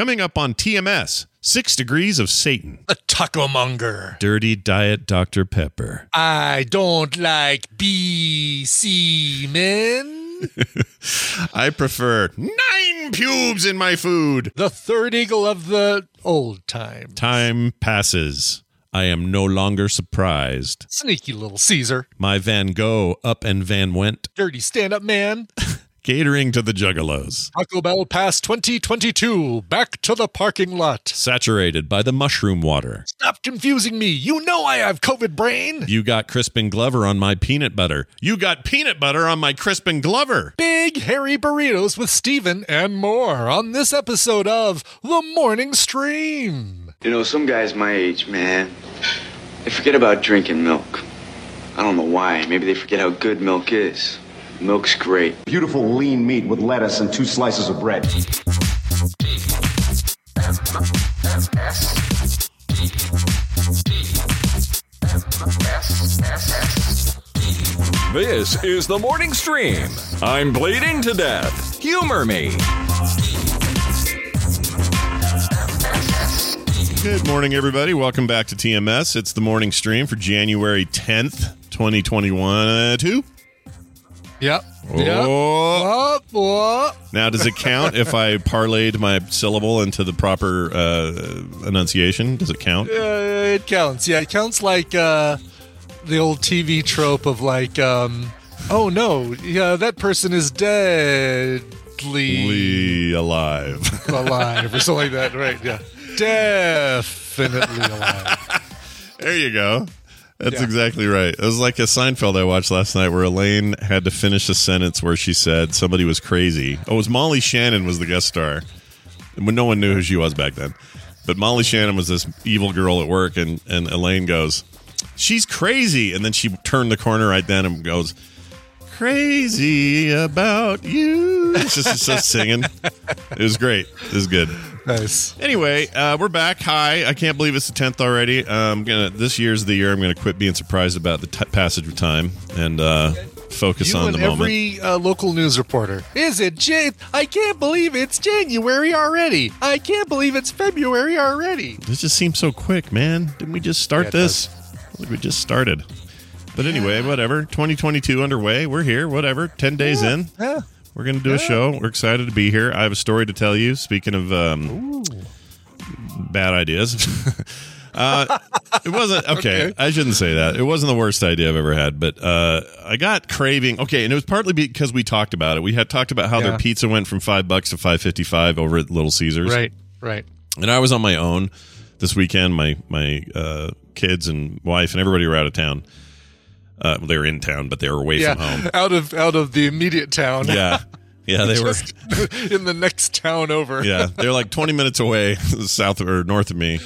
Coming up on TMS, Six Degrees of Satan, A taco monger. Dirty Diet Dr. Pepper. I don't like BC men. I prefer nine pubes in my food. the third eagle of the old time. Time passes. I am no longer surprised. Sneaky little Caesar. My Van Gogh up and Van went, Dirty stand up man. catering to the juggalos. Taco Bell Pass 2022. Back to the parking lot. Saturated by the mushroom water. Stop confusing me. You know I have COVID brain. You got Crispin Glover on my peanut butter. You got peanut butter on my Crispin Glover. Big hairy burritos with Steven and more on this episode of The Morning Stream. You know, some guys my age, man, they forget about drinking milk. I don't know why. Maybe they forget how good milk is. Milk's great. Beautiful lean meat with lettuce and two slices of bread. This is the morning stream. I'm bleeding to death. Humor me. Good morning, everybody. Welcome back to TMS. It's the morning stream for January 10th, 2021. Uh, two? Yep. Yep. Now, does it count if I parlayed my syllable into the proper uh, enunciation? Does it count? Uh, it counts. Yeah, it counts like uh, the old TV trope of like, um, oh no, yeah, that person is deadly Lee alive. alive or something like that. Right? Yeah, definitely alive. there you go. That's Yeah. exactly right. It was like a Seinfeld I watched last night where Elaine had to finish a sentence where she said somebody was crazy. Oh, it was Molly Shannon was the guest star. When no one knew who she was back then. But Molly Shannon was this evil girl at work and, and Elaine goes, She's crazy. And then she turned the corner right then and goes, Crazy about you. It's just, it's just singing. It was great. It was good. Nice. Anyway, uh, we're back. Hi, I can't believe it's the tenth already. Uh, I'm gonna. This year's the year I'm gonna quit being surprised about the t- passage of time and uh, focus You on and the moment. every uh, local news reporter. Is it Jan? I can't believe it's January already. I can't believe it's February already. This just seems so quick, man. Didn't we just start Yeah, this? Like we just started. But anyway, whatever. 2022 underway. We're here. Whatever. Ten days in, Yeah. We're gonna do a show. We're excited to be here. I have a story to tell you. Speaking of um, bad ideas. Uh, it wasn't okay, Okay. I shouldn't say that. It wasn't the worst idea I've ever had, but uh, I got craving. Okay, and it was partly because we talked about it. We had talked about how Yeah. their pizza went from five bucks to five fifty five over at Little Caesars, Right. Right. and I was on my own this weekend. My my uh, kids and wife and everybody were out of town. Uh, they were in town, but they were away Yeah. from home. Out of out of the immediate town. Yeah, yeah, they were. In the next town over. yeah, they're like 20 minutes away, south or north of me,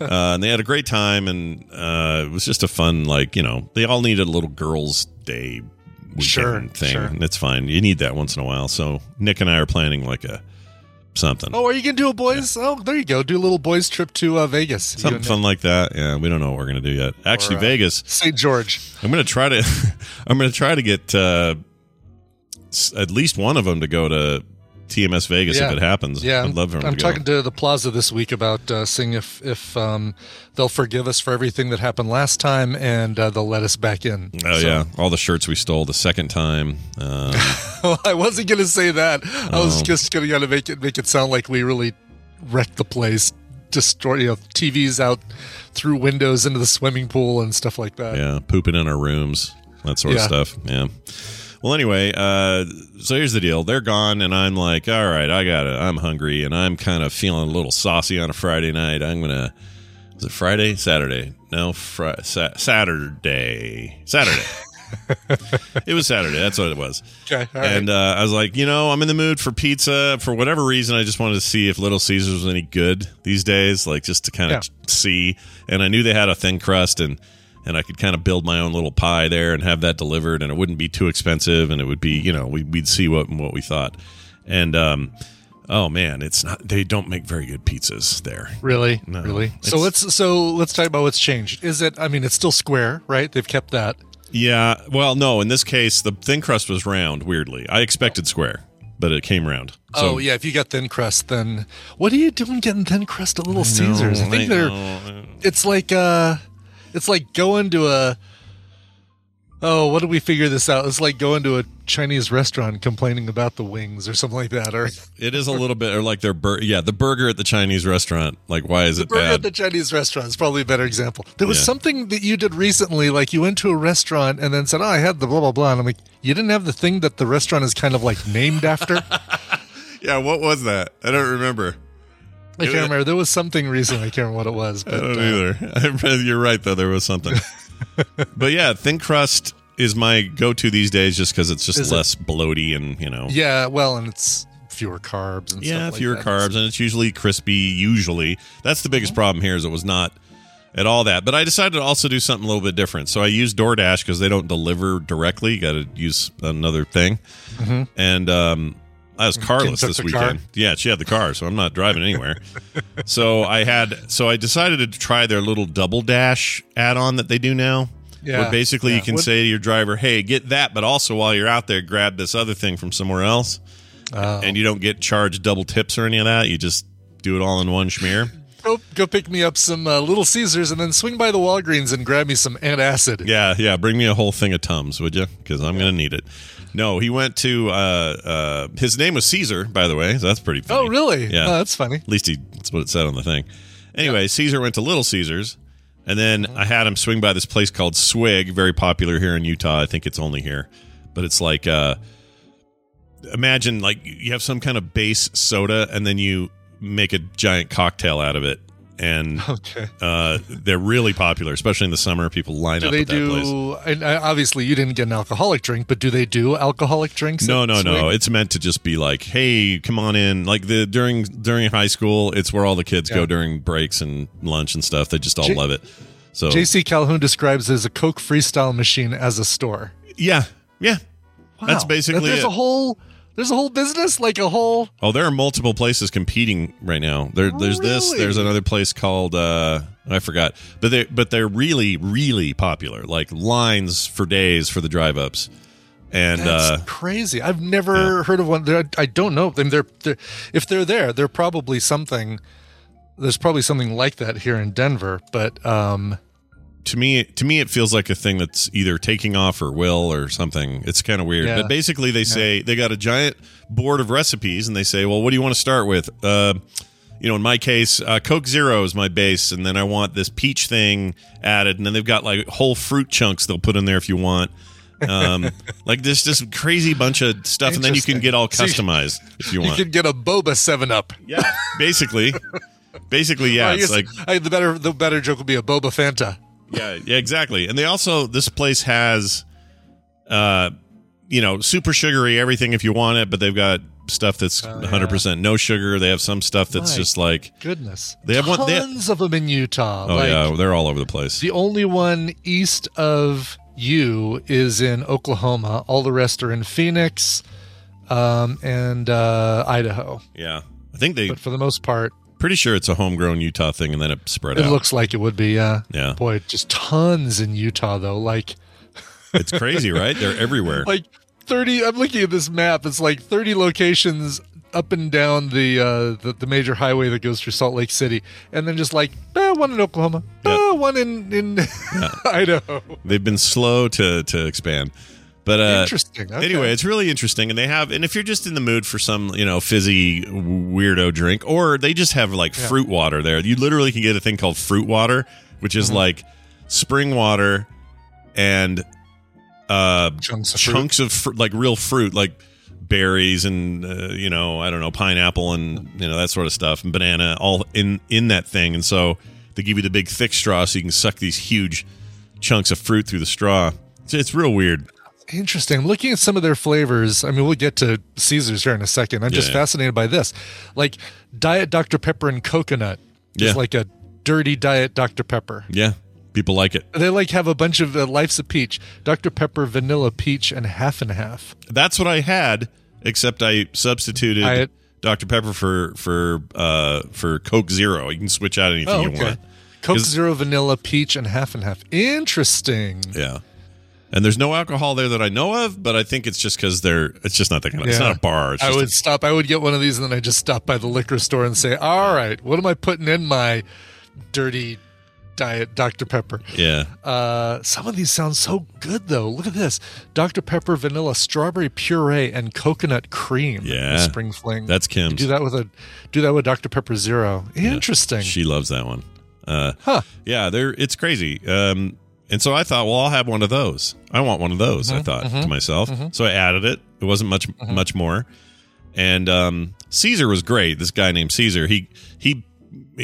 uh, and they had a great time, and uh, it was just a fun, like you know, they all needed a little girls' day weekend Sure, thing, sure. and it's fine. You need that once in a while. So Nick and I are planning like a something, Oh, are you gonna do a boys? Oh, there you go. Do a little boys trip to uh, Vegas. Something fun like that. Yeah, we don't know what we're gonna do yet. Actually, Or, uh, Vegas. St. George. I'm gonna try to, I'm gonna try to get uh, at least one of them to go to TMS Vegas Yeah. if it happens. Yeah, I'd love for them I'm to go. talking to the Plaza this week about uh, seeing if if um, they'll forgive us for everything that happened last time and uh, they'll let us back in. Oh So- yeah, all the shirts we stole the second time. Um, Well, I wasn't going to say that. I was Oh. just going to make it make it sound like we really wrecked the place, destroy you know, TVs out through windows into the swimming pool and stuff like that. yeah, pooping in our rooms, that sort Yeah. of stuff. Yeah. Well, anyway, uh, so here's the deal. They're gone, and I'm like, all right, I got it. I'm hungry, and I'm kind of feeling a little saucy on a Friday night. I'm gonna. Was it Friday? Saturday? No, fri- sa- Saturday. Saturday. it was Saturday. That's what it was. Okay, right. And uh, I was like, you know, I'm in the mood for pizza. For whatever reason, I just wanted to see if Little Caesars was any good these days, like just to kind of Yeah. see. And I knew they had a thin crust, and and I could kind of build my own little pie there and have that delivered, and it wouldn't be too expensive, and it would be, you know, we, we'd see what what we thought. And um, oh man, it's not. They don't make very good pizzas there. Really, No, really. So let's so let's talk about what's changed. Is it? I mean, it's still square, right? They've kept that. Yeah. Well, no. In this case, the thin crust was round. Weirdly, I expected square. but it came around. oh yeah, if you got thin crust, then what are you doing getting thin crust at Little Caesars? I think they're. It's like uh, it's like going to a. Oh, what did we figure this out? It's like going to a Chinese restaurant complaining about the wings or something like that, or It is a little bit, or like their bur- yeah, the burger at the Chinese restaurant. Like, why is it burger bad? at the Chinese restaurant is probably a better example. There was Yeah. something that you did recently, like you went to a restaurant and then said, "Oh, I had the blah blah blah," and I'm like, "You didn't have the thing that the restaurant is kind of like named after." yeah, what was that? I don't remember. I can't remember. There was something recently. I can't remember what it was. I But, don't uh, either. You're right, though. There was something. but yeah, thin crust is my go-to these days, just because it's just Is it? less bloaty and you know. Yeah, well, and it's fewer carbs and Yeah, like fewer that. carbs, and it's usually crispy. Usually, that's the biggest problem here. Is it was not at all that. But I decided to also do something a little bit different. So I used DoorDash because they don't deliver directly. Got to use another thing. And um, I was carless this weekend. car? Yeah, she had the car, so I'm not driving anywhere. so I had. So I decided to try their little Double Dash add-on that they do now. Yeah, Where basically yeah. you can What- say to your driver, "Hey, get that," but also while you're out there, grab this other thing from somewhere else Oh. and you don't get charged double tips or any of that. You just do it all in one schmear. Go, go pick me up some uh, Little Caesars and then swing by the Walgreens and grab me some antacid. Yeah, yeah. Bring me a whole thing of Tums, would you? Because I'm going to need it. No, he went to. Uh, uh, his name was Caesar, by the way. So that's pretty funny. Oh, really? Yeah. Oh, that's funny. At least he, that's what it said on the thing. Anyway, Caesar went to Little Caesars, and then Uh-huh. I had him swing by this place called Swig, very popular here in Utah. I think it's only here, but it's like uh, imagine like you have some kind of base soda, and then you make a giant cocktail out of it, and Okay. uh, they're really popular, especially in the summer. People line Do up they at that place. do? And uh, obviously, you didn't get an alcoholic drink, but do they do alcoholic drinks? No, no, no. It's meant to just be like, hey, come on in. Like the during during high school, it's where all the kids go during breaks and lunch and stuff. They just all J- love it. So J.C. Calhoun describes as a Coke freestyle machine as a store. yeah, yeah. That's basically There's it. a whole. There's a whole business, like a whole. Oh, there are multiple places competing right now. There, there's this. There's another place called uh, I forgot, but they but they're really really popular. Like lines for days for the drive ups, and That's uh, crazy. I've never heard of one. They're, I don't know. I mean, they're, they're if they're there, they're probably something. There's probably something like that here in Denver, but um, to me to me it feels like a thing that's either taking off or will or something. It's kind of weird. Yeah. but basically they say they got a giant board of recipes and they say well what do you want to start with? Uh you know in my case uh, coke zero is my base and then i want this peach thing added and then they've got like whole fruit chunks they'll put in there if you want. Um like this just crazy bunch of stuff and then you can get all So you- customized if you want. you can get a boba Seven Up. yeah basically. Basically yeah I it's like I, the better the better joke would be a boba Fanta. Yeah, yeah, exactly. And they also this place has uh you know, super sugary everything if you want it, but they've got stuff that's 100% no sugar. They have some stuff that's My just like Goodness, They have one- they- tons of them in Utah. oh like, yeah, they're all over the place. The only one east of you is in Oklahoma. All the rest are in Phoenix um, and uh, Idaho. yeah. I think they But for the most part, pretty sure it's a homegrown Utah thing and then it spread it out. It looks like it would be. Yeah. Yeah. Boy, just tons in Utah though. Like it's crazy, right? They're everywhere. like 30 I'm looking at this map. It's like 30 locations up and down the uh the, the major highway that goes through Salt Lake City and then just like eh, one in Oklahoma. Yeah. eh, one in in Idaho. They've been slow to to expand. But uh Interesting. Okay. Anyway, it's really interesting, and they have, and if you're just in the mood for some, you know, fizzy weirdo drink, or they just have like fruit water there. You literally can get a thing called fruit water, which Mm-hmm. is like spring water and uh, Chunks of fruit. of fr- like real fruit, like berries and uh, you know, I don't know, pineapple and you know that sort of stuff, and banana, all in in that thing. And so they give you the big thick straw, so you can suck these huge chunks of fruit through the straw. It's, it's real weird. Interesting. I'm looking at some of their flavors. I mean, we'll get to Caesars here in a second. I'm just Yeah. fascinated by this. Like Diet Dr. Pepper and coconut Yeah. is like a dirty Diet Dr. Pepper. Yeah, people like it. They like have a bunch of uh, Life's a Peach, Dr. Pepper, vanilla, peach, and half and half. That's what I had, except I substituted I- Dr Pepper for for uh for Coke Zero. You can switch out anything Oh, you want. Coke Zero, vanilla, peach, and half and half. Interesting. Yeah. And there's no alcohol there that I know of, but I think it's just because they're. It's just not that kind of. It's not a bar. It's I would stop. I would get one of these, and then I just stop by the liquor store and say, "All right, what am I putting in my dirty diet Dr Pepper?" yeah. Uh, some of these sound so good, though. Look at this: Dr Pepper, vanilla, strawberry puree, and coconut cream. Yeah. Spring Fling. That's Kim's. do that with a do that with Dr Pepper Zero. Interesting. She loves that one. Uh, Huh. Yeah, they're it's crazy. Um, and so I thought, well, I'll have one of those. I want one of those. Mm-hmm, I thought to myself. So I added it. It wasn't much much more. And um, Caesar was great. This guy named Caesar. He he.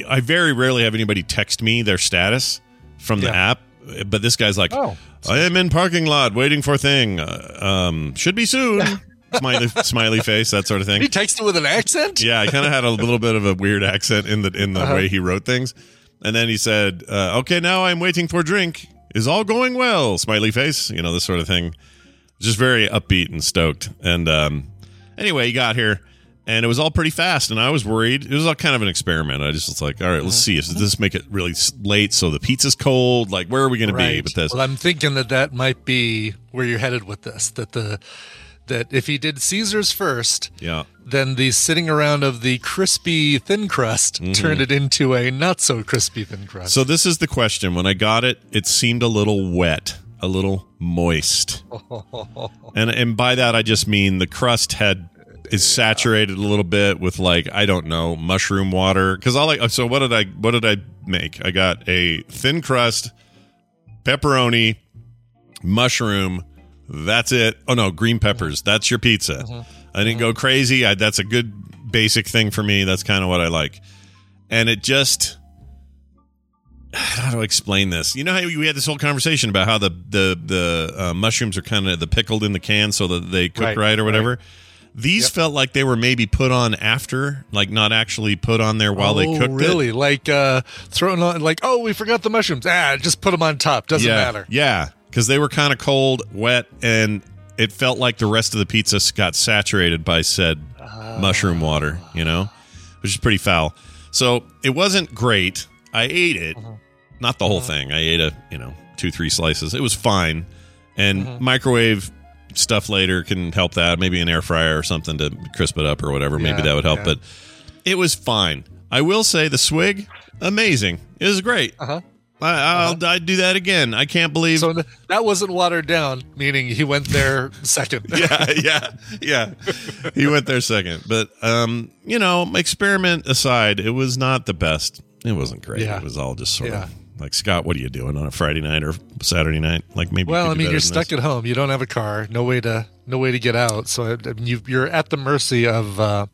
I very rarely have anybody text me their status from the Yeah. app, but this guy's like, Oh. I am in parking lot waiting for thing. Uh, um, should be soon. smiley smiley face, that sort of thing. he texted with an accent. Yeah, I kind of had a little bit of a weird accent in the in the Uh-huh. way he wrote things, and then he said, uh, "Okay, now I'm waiting for drink. Is all going well?" Smiley face, you know this sort of thing. Just very upbeat and stoked. And um, anyway, he got here, and it was all pretty fast. And I was worried. It was all kind of an experiment. I just was like, "All right, let's see. Does this make it really late so the pizza's cold? Like, where are we going to be Right. with this?" Well, I'm thinking that that might be where you're headed with this. That the that if he did Caesars first, yeah. then the sitting around of the crispy thin crust turned it into a not so crispy thin crust. Mm-hmm. So this is the question. When I got it, it seemed a little wet, a little moist. and and by that I just mean the crust had is saturated a little bit with like I don't know, mushroom water all I so what did I what did I make? I got a thin crust pepperoni mushroom that's it. Oh no, green peppers. That's your pizza. I didn't go crazy. I, that's a good basic thing for me. That's kind of what I like. And it just how do I explain this? You know how we had this whole conversation about how the the the uh, mushrooms are kind of the pickled in the can so that they cook right, Right, or whatever. These felt like they were maybe put on after, like not actually put on there while they Oh, cooked it. really like uh throwing on like oh we forgot the mushrooms ah just put them on top doesn't yeah, matter Yeah, because they were kind of cold, wet, and it felt like the rest of the pizza got saturated by said mushroom water. You know, which is pretty foul. So it wasn't great. I ate it, mm-hmm. not the whole mm-hmm. thing. I ate a you know two three slices. It was fine, and mm-hmm. microwave stuff later can help that. Maybe an air fryer or something to crisp it up or whatever. Maybe that would help. yeah. But it was fine. I will say the swig, amazing. It was great. uh-huh I, I'll I'd do that again. I can't believe. so that wasn't watered down meaning he went there second yeah, yeah, yeah. He went there second, but um, you know, experiment aside, it was not the best. It wasn't great. Yeah. It was all just sort Yeah. of like Scott. What are you doing on a Friday night or Saturday night? Like maybe. well i mean you're stuck this. at home you don't have a car no way to no way to get out so I mean, you, you're at the mercy of uh,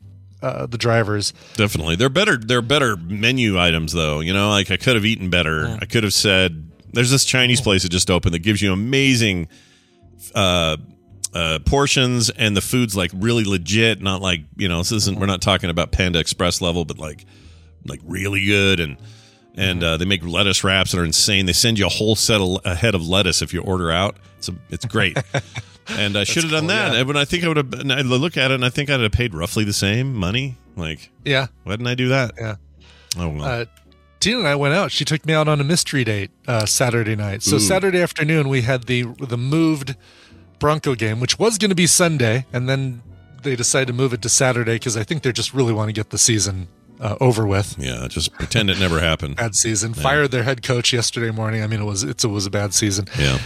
uh, the drivers Definitely, they're better. They're better menu items, though. You know, like I could have eaten better. I could have said, "There's this Chinese place that just opened that gives you amazing uh, uh, portions, and the food's like really legit. Not like you know, this isn't. We're not talking about Panda Express level, but like like really good and." And uh, they make lettuce wraps that are insane. They send you a whole set of a head of lettuce if you order out. It's a, it's great. and I should have done cool, that. yeah. And when I think I would have, and I look at it and I think I'd have paid roughly the same money. Like, yeah why didn't I do that? yeah Oh well. uh, Tina and I went out. She took me out on a mystery date uh, Saturday night. So Ooh. Saturday afternoon, we had the the moved Bronco game, which was going to be Sunday, and then they decided to move it to Saturday because I think they just really want to get the season uh, over with. yeah, just pretend it never happened. Bad season. Fired their head coach yesterday morning. I mean, it was it's, it was a bad season. Yeah.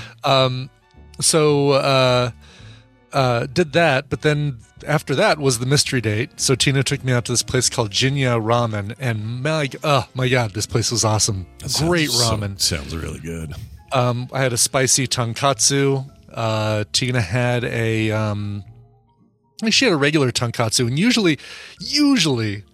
So uh, uh, did that, but then after that was the mystery date. So Tina took me out to this place called Jinya Ramen, and my oh my god, this place was awesome. Great Sounds- so- ramen. sounds really good. Um, I had a spicy tonkatsu. Uh, Tina had a um, she had a regular tonkatsu, and usually, usually,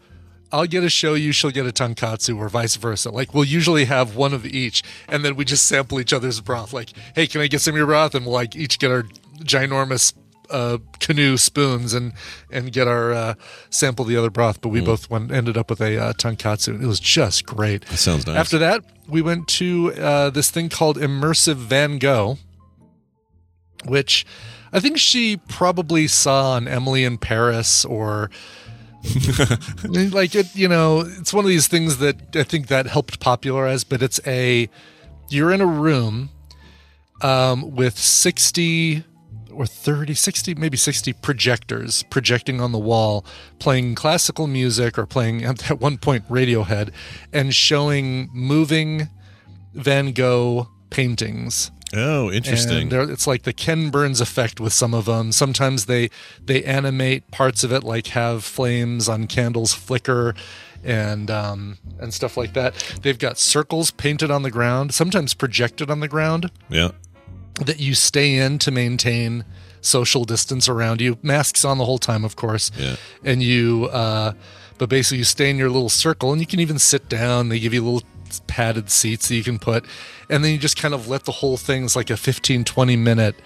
I'll get a shoyu, she'll get a tonkatsu, or vice versa. Like we'll usually have one of each, and then we just sample each other's broth. Like, hey, can I get some of your broth? And we'll like each get our ginormous uh, canoe spoons and and get our uh, sample the other broth. But we both went ended up with a uh, tonkatsu, and it was just great. That sounds nice. After that, we went to uh, this thing called Immersive Van Gogh, which I think she probably saw on Emily in Paris or. like it, you know, it's one of these things that I think that helped popularize, but it's a you're in a room um, with 60 or 30, 60, maybe 60 projectors projecting on the wall, playing classical music or playing at one point Radiohead and showing moving Van Gogh paintings. Oh, interesting. it's like the Ken Burns effect with some of them. Sometimes they they animate parts of it, like have flames on candles flicker, and um, and stuff like that. They've got circles painted on the ground, sometimes projected on the ground Yeah. that you stay in to maintain social distance around you. Masks on the whole time, of course. Yeah. And you, uh, but basically, you stay in your little circle, and you can even sit down. They give you little padded seats that you can put, and then you just kind of let the whole thing's like a 15, 20 minute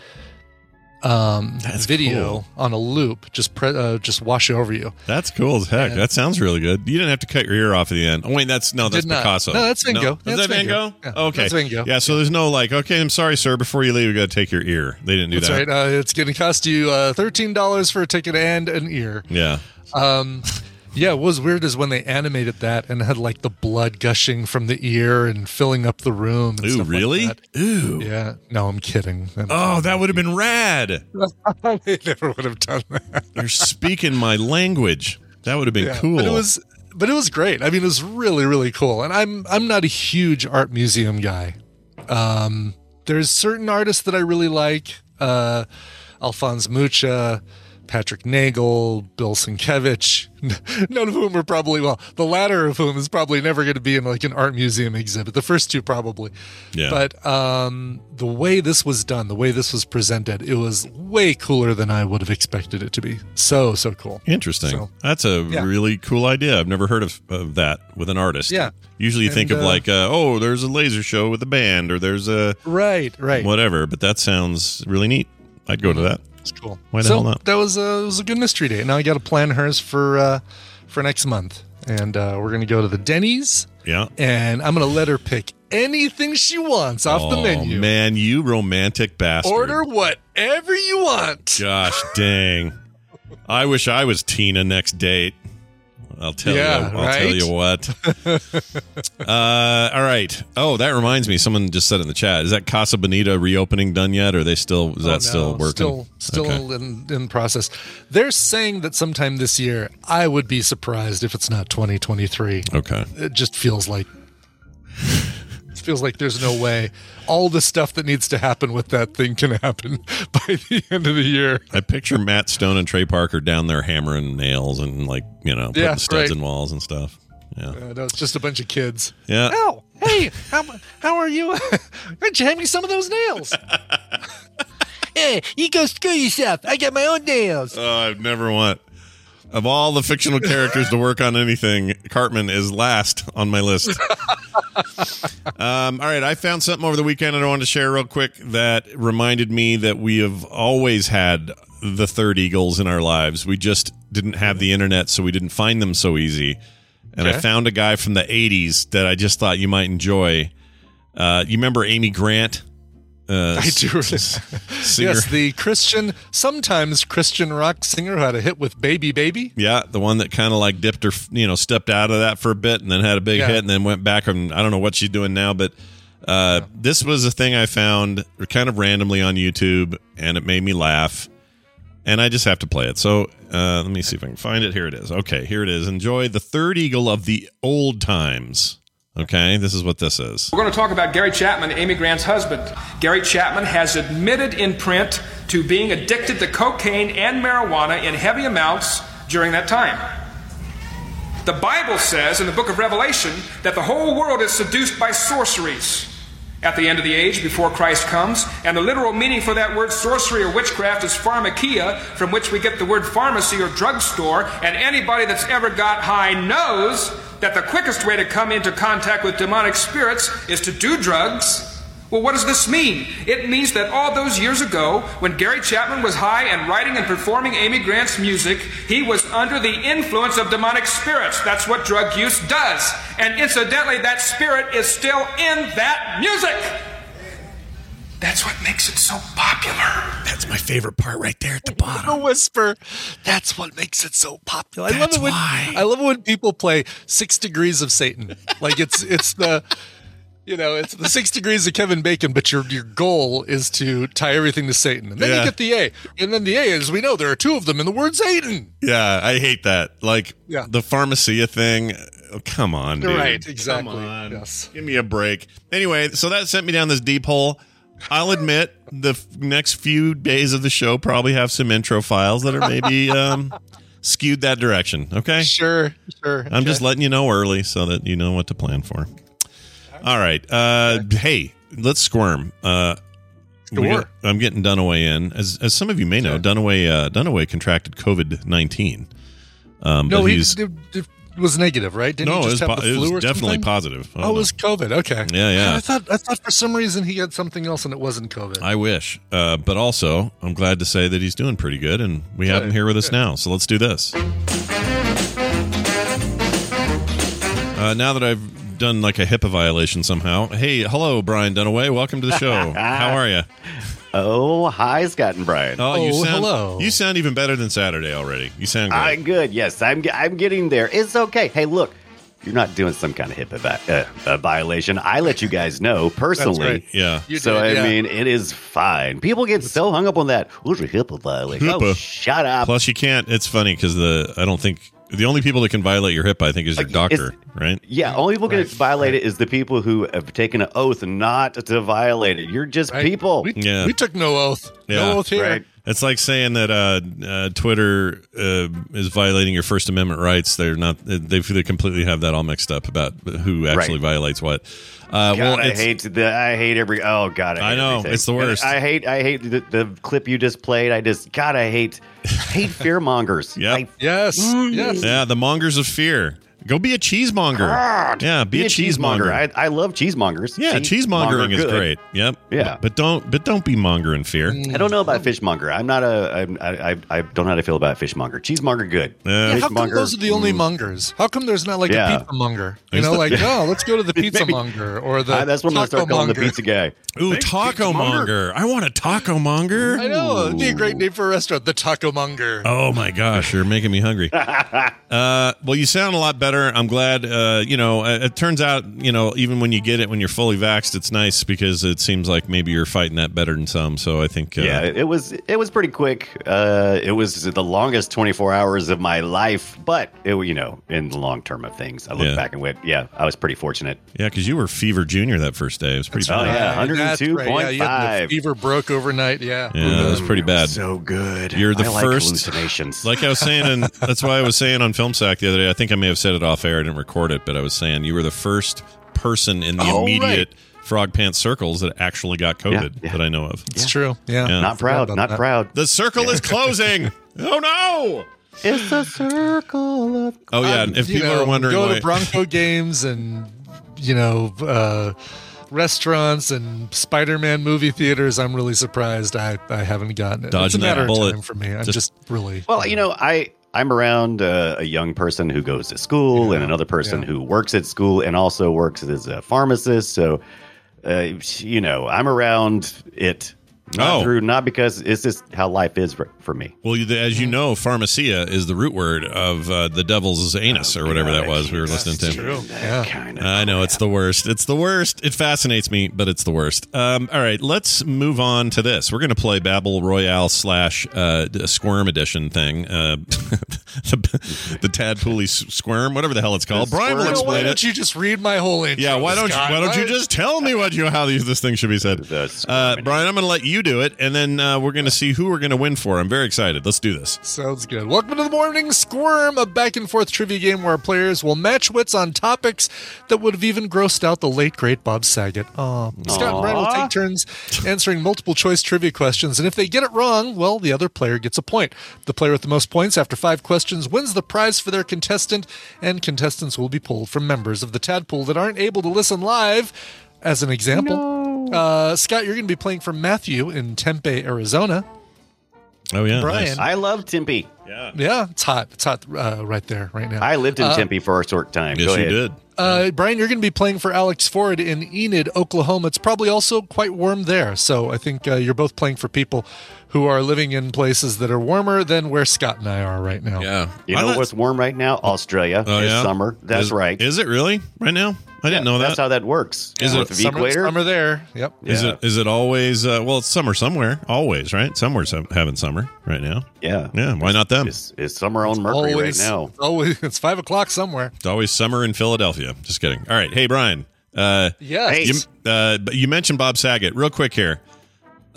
um That's video cool. on a loop just pre- uh, just wash over you That's cool as heck. And- that sounds really good. You didn't have to cut your ear off at the end. Oh wait, that's no, that's Picasso. No, that's Van Gogh. Is That's that Van Gogh? Yeah, okay, that's Van Gogh. Yeah, so there's no like, okay, I'm sorry, sir. Before you leave, we got to take your ear. They didn't do that's that. right uh, it's going to cost you uh, $13 for a ticket and an ear Yeah. Um, yeah, what was weird is when they animated that and had like the blood gushing from the ear and filling up the room. And Ooh, like really? that. Ooh. Yeah. No, I'm kidding. Oh, that would have been rad. they never would have done that. You're speaking my language. That would have been Yeah, cool. But it was, but it was great. I mean, it was really, really cool. And I'm, I'm not a huge art museum guy. Um, there's certain artists that I really like. Uh, Alphonse Mucha, Patrick Nagel, Bill Sienkiewicz, none of whom are probably, well, the latter of whom is probably never going to be in like an art museum exhibit. The first two probably. yeah. But um, the way this was done, the way this was presented, it was way cooler than I would have expected it to be. So, so cool. Interesting. So- That's a Yeah. really cool idea. I've never heard of, of that with an artist. Yeah. Usually you think And, of uh, like, uh, oh, there's a laser show with a band or there's a Right, right. whatever, but that sounds really neat. I'd go to that. It's cool. Why the so hell not? that was a was a good mystery date. Now I got to plan hers for uh, for next month, and uh, we're gonna go to the Denny's, Yeah. and I'm gonna let her pick anything she wants off the oh, menu. man, you romantic bastard. Order whatever you want. Gosh dang. I wish I was Tina next date. I'll tell Yeah, you. I'll tell you what. uh, all right. Oh, that reminds me. Someone just said in the chat: Is that Casa Bonita reopening done yet? Or are they still? Is Oh, that still working? Still, still Okay. in, in process. They're saying that sometime this year. I would be surprised if it's not 2023. Okay. It just feels like feels like there's no way all the stuff that needs to happen with that thing can happen by the end of the year. I picture Matt Stone and Trey Parker down there hammering nails and like you know putting Yeah, studs right. in walls and stuff. Yeah. Uh, no, it's just a bunch of kids. Yeah. Oh, hey, how, how are you? Don't you hand me some of those nails? hey, you go screw yourself. I got my own nails. Oh, I've never want. Of all the fictional characters to work on anything, Cartman is last on my list. um, all right, I found something over the weekend that I wanted to share real quick that reminded me that we have always had the third Eagles in our lives. We just didn't have the internet, so we didn't find them so easy. And I found a guy from the 80s that I just thought you might enjoy. Uh, you remember Amy Grant? Uh, I do. singer. Yes, the Christian, sometimes Christian rock singer who had a hit with Baby Baby. Yeah, the one that kind of like dipped her, you know, stepped out of that for a bit and then had a big Yeah. hit and then went back. And I don't know what she's doing now, but uh, this was a thing I found kind of randomly on YouTube and it made me laugh. And I just have to play it. So uh, let me see if I can find it. Here it is. Okay, here it is. Enjoy the third eagle of the old times. Okay, this is what this is. We're going to talk about Gary Chapman, Amy Grant's husband. Gary Chapman has admitted in print to being addicted to cocaine and marijuana in heavy amounts during that time. The Bible says in the book of Revelation that the whole world is seduced by sorceries at the end of the age before Christ comes. And the literal meaning for that word sorcery or witchcraft is pharmakia, from which we get the word pharmacy or drugstore. And anybody that's ever got high knows that the quickest way to come into contact with demonic spirits is to do drugs. Well, what does this mean? It means that all those years ago, when Gary Chapman was high and writing and performing Amy Grant's music, he was under the influence of demonic spirits. That's what drug use does. And incidentally, that spirit is still in that music. That's what makes it so popular. That's my favorite part right there at the bottom. The whisper. That's what makes it so popular. I love it when why. I love it when people play Six Degrees of Satan. Like it's it's the You know, it's the six degrees of Kevin Bacon, but your your goal is to tie everything to Satan, and then Yeah. you get the A, and then the A, as we know, there are two of them in the word Satan. Yeah, I hate that. Like Yeah. the pharmacia thing. oh, come on, dude. Right, exactly. Come on. Yes. Give me a break. Anyway, so that sent me down this deep hole. I'll admit the f- next few days of the show probably have some intro files that are maybe um, skewed that direction. Okay. Sure, sure. I'm just letting you know early so that you know what to plan for. All right. Uh, hey, let's squirm. Uh, Sure. I'm getting Dunaway in. As, as some of you may know, Dunaway uh, Dunaway contracted COVID nineteen. Um, no, he's it was negative, right? Didn't no, he it was, have po- the it was or definitely something? positive. Oh, don't it was COVID. Okay. Yeah, yeah. I thought I thought for some reason he had something else and it wasn't COVID. I wish, uh, but also I'm glad to say that he's doing pretty good, and we have him here with us now. So let's do this. Uh, now that I've done like a HIPAA violation somehow. Hey, hello, Brian Dunaway. Welcome to the show. How are you? Oh, hi, Scott and Brian. Oh, you Oh, sound, hello. You sound even better than Saturday already. You sound great. I'm good. Yes, I'm. I'm getting there. It's okay. Hey, look, you're not doing some kind of HIPAA vi- uh, uh, violation. I let you guys know personally. right. yeah. You So did, I yeah. mean, it is fine. People get so hung up on that. What's a HIPAA violation? Oh, HIPAA. shut up. Plus, you can't. It's funny because the I don't think the only people that can violate your HIPAA, I think, is your doctor, it's- right? yeah, only people can violate it is the people who have taken an oath not to violate it. You're just Right? people. We, Yeah. we took no oath. Yeah. No oath here. Right. It's like saying that uh, uh, Twitter uh, is violating your First Amendment rights. They're not. They, they completely have that all mixed up about who actually Right. violates what. Uh, God, well, I hate the. I hate every. Oh God, I, I know, everything. it's the worst. I hate. I hate the, the clip you just played. I just. God, I hate. Hate fear mongers. Yep. Yes. Mm. Yes. yeah, the mongers of fear. Go be a cheesemonger. God, yeah, be, a, cheesemonger. I, I love cheesemongers. yeah, See, cheesemongering monger is good. great. Yep. Yeah. but don't but don't be monger in fear. I don't know about fishmonger. I'm not a. I'm, I, I I don't know how to feel about fishmonger. Cheesemonger, good. Uh, Yeah, how come those are the only mm. mongers? How come there's not like Yeah. a pizza monger? You Is know, the- like, oh, let's go to the pizza Maybe- monger or the Uh, that's when I start calling the monger. pizza guy. Ooh, taco monger. I want a taco monger. I know. It'd be a great name for a restaurant, the Taco Monger. Oh my gosh, you're making me hungry. uh, well, you sound a lot better. I'm glad. Uh, you know, it, it turns out, you know, even when you get it when you're fully vaxxed, it's nice because it seems like maybe you're fighting that better than some. So I think, uh, Yeah, it was it was pretty quick. Uh, it was the longest 24 hours of my life, but it, you know, in the long term of things, I look Yeah. back and went, yeah, I was pretty fortunate. yeah, because you were fever junior that first day. It was pretty Oh, bad. yeah. That's right. Yeah, 102.5. fever broke overnight. Yeah. Yeah, it was pretty bad. So good. You're the I like first- hallucinations. Like I was saying, and that's why I was saying on Film Sack the other day. I think I may have said it off air. I didn't record it, but I was saying you were the first person in the Oh, immediate Frog Pants circles that actually got COVID yeah. that I know of. It's true. Yeah. Yeah. not proud, not that. proud. The circle is closing. oh no! It's a circle of. Oh yeah, Um, if you people know, are wondering go why, to Bronco games and you know uh, restaurants and Spider-Man movie theaters, I'm really surprised I, I haven't gotten it. it's a Dodging that matter of bullet. time for me. I'm Just- just, really Well, you know, I I'm around uh, a young person who goes to school and another person yeah. who works at school and also works as a pharmacist. So, uh, you know, I'm around it. Not Oh. through not because it's just how life is for, for me. well, you- as you know, pharmacia is the root word of uh, the devil's anus or whatever that was. We were listening to. true. Yeah. Kind of. I know it's the worst. It's the worst. It fascinates me, but it's the worst. Um, all right, let's move on to this. We're going to play Babel Royale slash uh, Squirm edition thing. Uh, the, the Tadpooley Squirm, whatever the hell it's called. Brian will Squirm. Well, why don't you just read my whole intro? Yeah, why don't you, why don't you just tell me what you how these, this thing should be said? Uh. Brian, I'm going to let you do it, and then uh, we're going to see who we're going to win for. I'm very excited. Let's do this. Sounds good. Welcome to the Morning Squirm, a back and forth trivia game where our players will match wits on topics that would have even grossed out the late, great Bob Saget. Aw. Scott and Brian will take turns answering multiple choice trivia questions, and if they get it wrong, well, the other player gets a point. The player with the most points after five questions wins the prize for their contestant, and contestants will be pulled from members of the tadpole that aren't able to listen live. As an example, uh, Scott, you're going to be playing for Matthew in Tempe, Arizona. Oh, yeah. Brian. nice. I love Tempe. Yeah. Yeah, it's hot. It's hot uh, right there, right now. I lived in Tempe for a short time. Yes, Go you did. Uh, Brian, you're going to be playing for Alex Ford in Enid, Oklahoma. It's probably also quite warm there. So I think uh, you're both playing for people who are living in places that are warmer than where Scott and I are right now. Yeah. You know thought- what's warm right now? Australia. Oh, it's yeah? summer. That's Is- right. Is it really right now? I didn't know that. That's how that works. Is it the Summer, equator? summer there. Yep. Is it is it always uh, well? It's summer somewhere, always, right? Somewhere's having summer right now. Yeah. Yeah, why not them? It's, it's summer on Mercury always, right now. Always, it's five o'clock somewhere. It's always summer in Philadelphia. Just kidding. All right, hey Brian. Uh, Yes. you, uh, but you mentioned Bob Saget. Real quick here.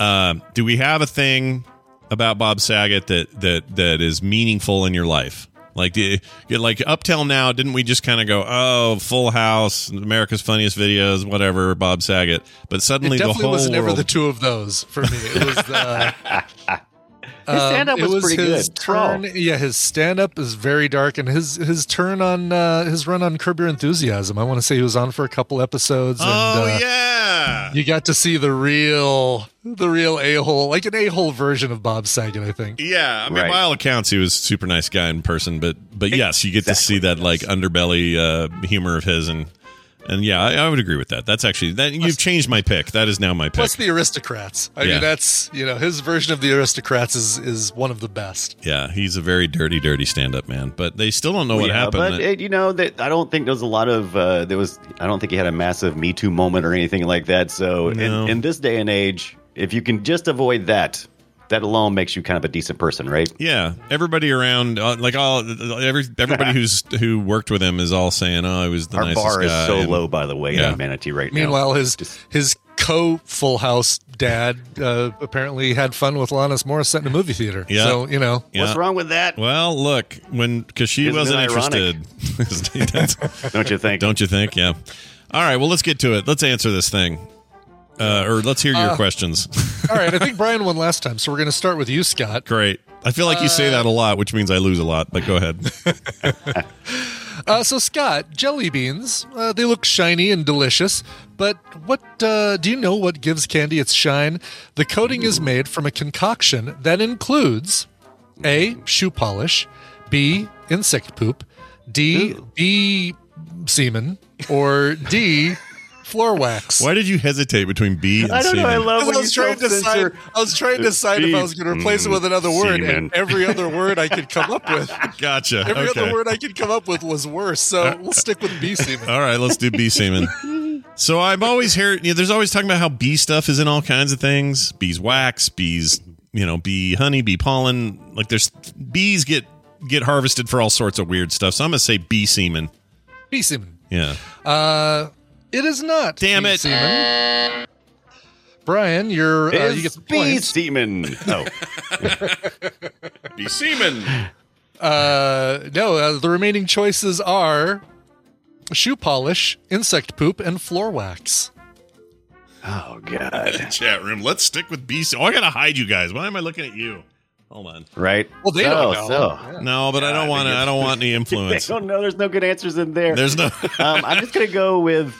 Uh, do we have a thing about Bob Saget that that that is meaningful in your life? Like, do you, like up till now, didn't we just kind of go, oh, Full House, America's Funniest Videos, whatever, Bob Saget? But suddenly It the definitely whole was never world, the two of those for me. It was uh, His stand-up um, it was, pretty his good. It's. Turn, yeah, his stand up is very dark, and his his turn on uh, his run on Curb Your Enthusiasm. I want to say he was on for a couple episodes. And, oh uh, yeah, you got to see the real the real a hole, like an a hole version of Bob Saget. I think. Yeah, I mean, Right. by all accounts, he was a super nice guy in person. But but yes, you get to see that like underbelly uh, humor of his, and and yeah, I, I would agree with that. That's actually that you've changed my pick. That is now my pick. Plus the aristocrats. I Yeah. mean, that's you know his version of the aristocrats is is one of the best. yeah, he's a very dirty, dirty stand-up man. But they still don't know what yeah, happened. But it, you know that I don't think there was a lot of uh, there was. I don't think he had a massive Me Too moment or anything like that. So No. in, in this day and age, if you can just avoid that, that alone makes you kind of a decent person, right? yeah, everybody around, uh, like all every everybody who's who worked with him is all saying, "Oh, he was the Our nicest bar is guy," so and- low, by the way, Yeah. on Manatee right Meanwhile, now. his his co Full House dad uh, apparently had fun with Alanis Morissette in a movie theater. Yeah. So you know, Yeah. What's wrong with that? Well, look, when because she Isn't wasn't interested. Don't you think? Don't you think? Yeah. All right. Well, let's get to it. Let's answer this thing, uh, or let's hear your questions. all right. I think Brian won last time, so we're going to start with you, Scott. Great. I feel like you say that a lot, which means I lose a lot. But go ahead. Uh, so Scott, jelly beans, uh, they look shiny and delicious, but what uh, do you know what gives candy its shine? The coating is made from a concoction that includes A, shoe polish, B, insect poop, D, bee semen, or D, floor wax. Why did you hesitate between B and I don't know. I semen? love I when you was trying to decide. I was trying to uh, decide if I was going to replace it mm. with another word, Semen. and every other word I could come up with, Gotcha. every okay. other word I could come up with was worse. So uh, we'll stick with B semen. All right, let's do B semen. So I'm always heard, you know, there's always talking about how bee stuff is in all kinds of things. Bees wax, bees, you know, bee honey, bee pollen. Like there's bees get get harvested for all sorts of weird stuff. So I'm gonna say bee semen. Bee semen. Yeah. Uh, it is not. Damn it. semen. Brian, you're uh, Is you get the bee point. semen. Oh, Bee semen. Uh, no, uh, the remaining choices are shoe polish, insect poop, and floor wax. oh God. Chat room. Let's stick with bee semen. Oh, I gotta hide you guys. Why am I looking at you? Hold on. Right? Well, they so, don't know. So. No, but I don't want to. I don't want any influence. They influence. don't know. There's no good answers in there. There's no. um, I'm just gonna go with.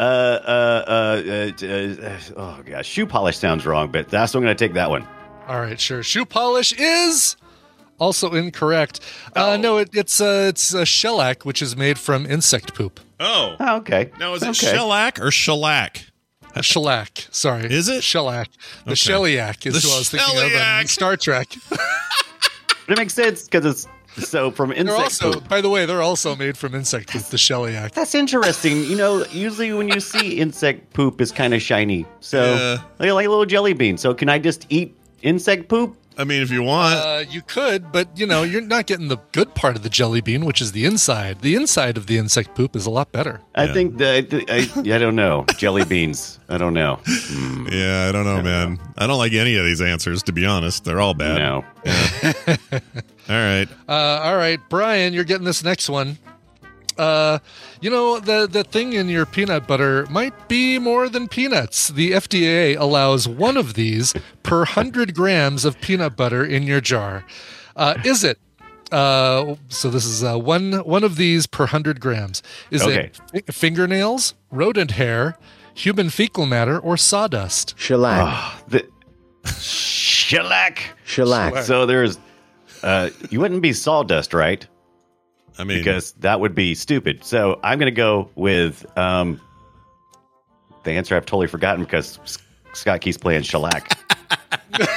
Uh, uh, uh, uh, uh, oh gosh, shoe polish sounds wrong, but that's I'm gonna take that one. All right, sure. Shoe polish is also incorrect. Uh, no, it, it's uh, it's a shellac, which is made from insect poop. Oh. Oh, okay. Now is it okay. shellac or shellac? A shellac. Sorry. Is it? shellac? The Okay. shellac is The who I was thinking of shellac. Star Trek. It makes sense because it's so from They're insect also, poop. by the way, they're also made from insect poop. The shellac. That's interesting. You know, usually when you see insect poop is kind of shiny, so Yeah. like, like a little jelly bean. So can I just eat insect poop? I mean, if you want. Uh, you could, but you know, you're not getting the good part of the jelly bean, which is the inside. The inside of the insect poop is a lot better. I Yeah. think that I, I don't know jelly beans. I don't know. Yeah, I don't know, man. I don't like any of these answers, to be honest. They're all bad. No. All right. Uh, all right, Brian, you're getting this next one. Uh, you know the the thing in your peanut butter might be more than peanuts. The FDA allows one of these per hundred grams of peanut butter in your jar. Uh, is it? Uh, so this is uh, one one of these per hundred grams. Is Okay. it fi- fingernails, rodent hair, human fecal matter, or sawdust? Shellac. The, shellac. Shellac. So there's, uh, you wouldn't be sawdust, right? I mean, Because that would be stupid. So I'm going to go with um, the answer I've totally forgotten because S- Scott keeps playing shellac.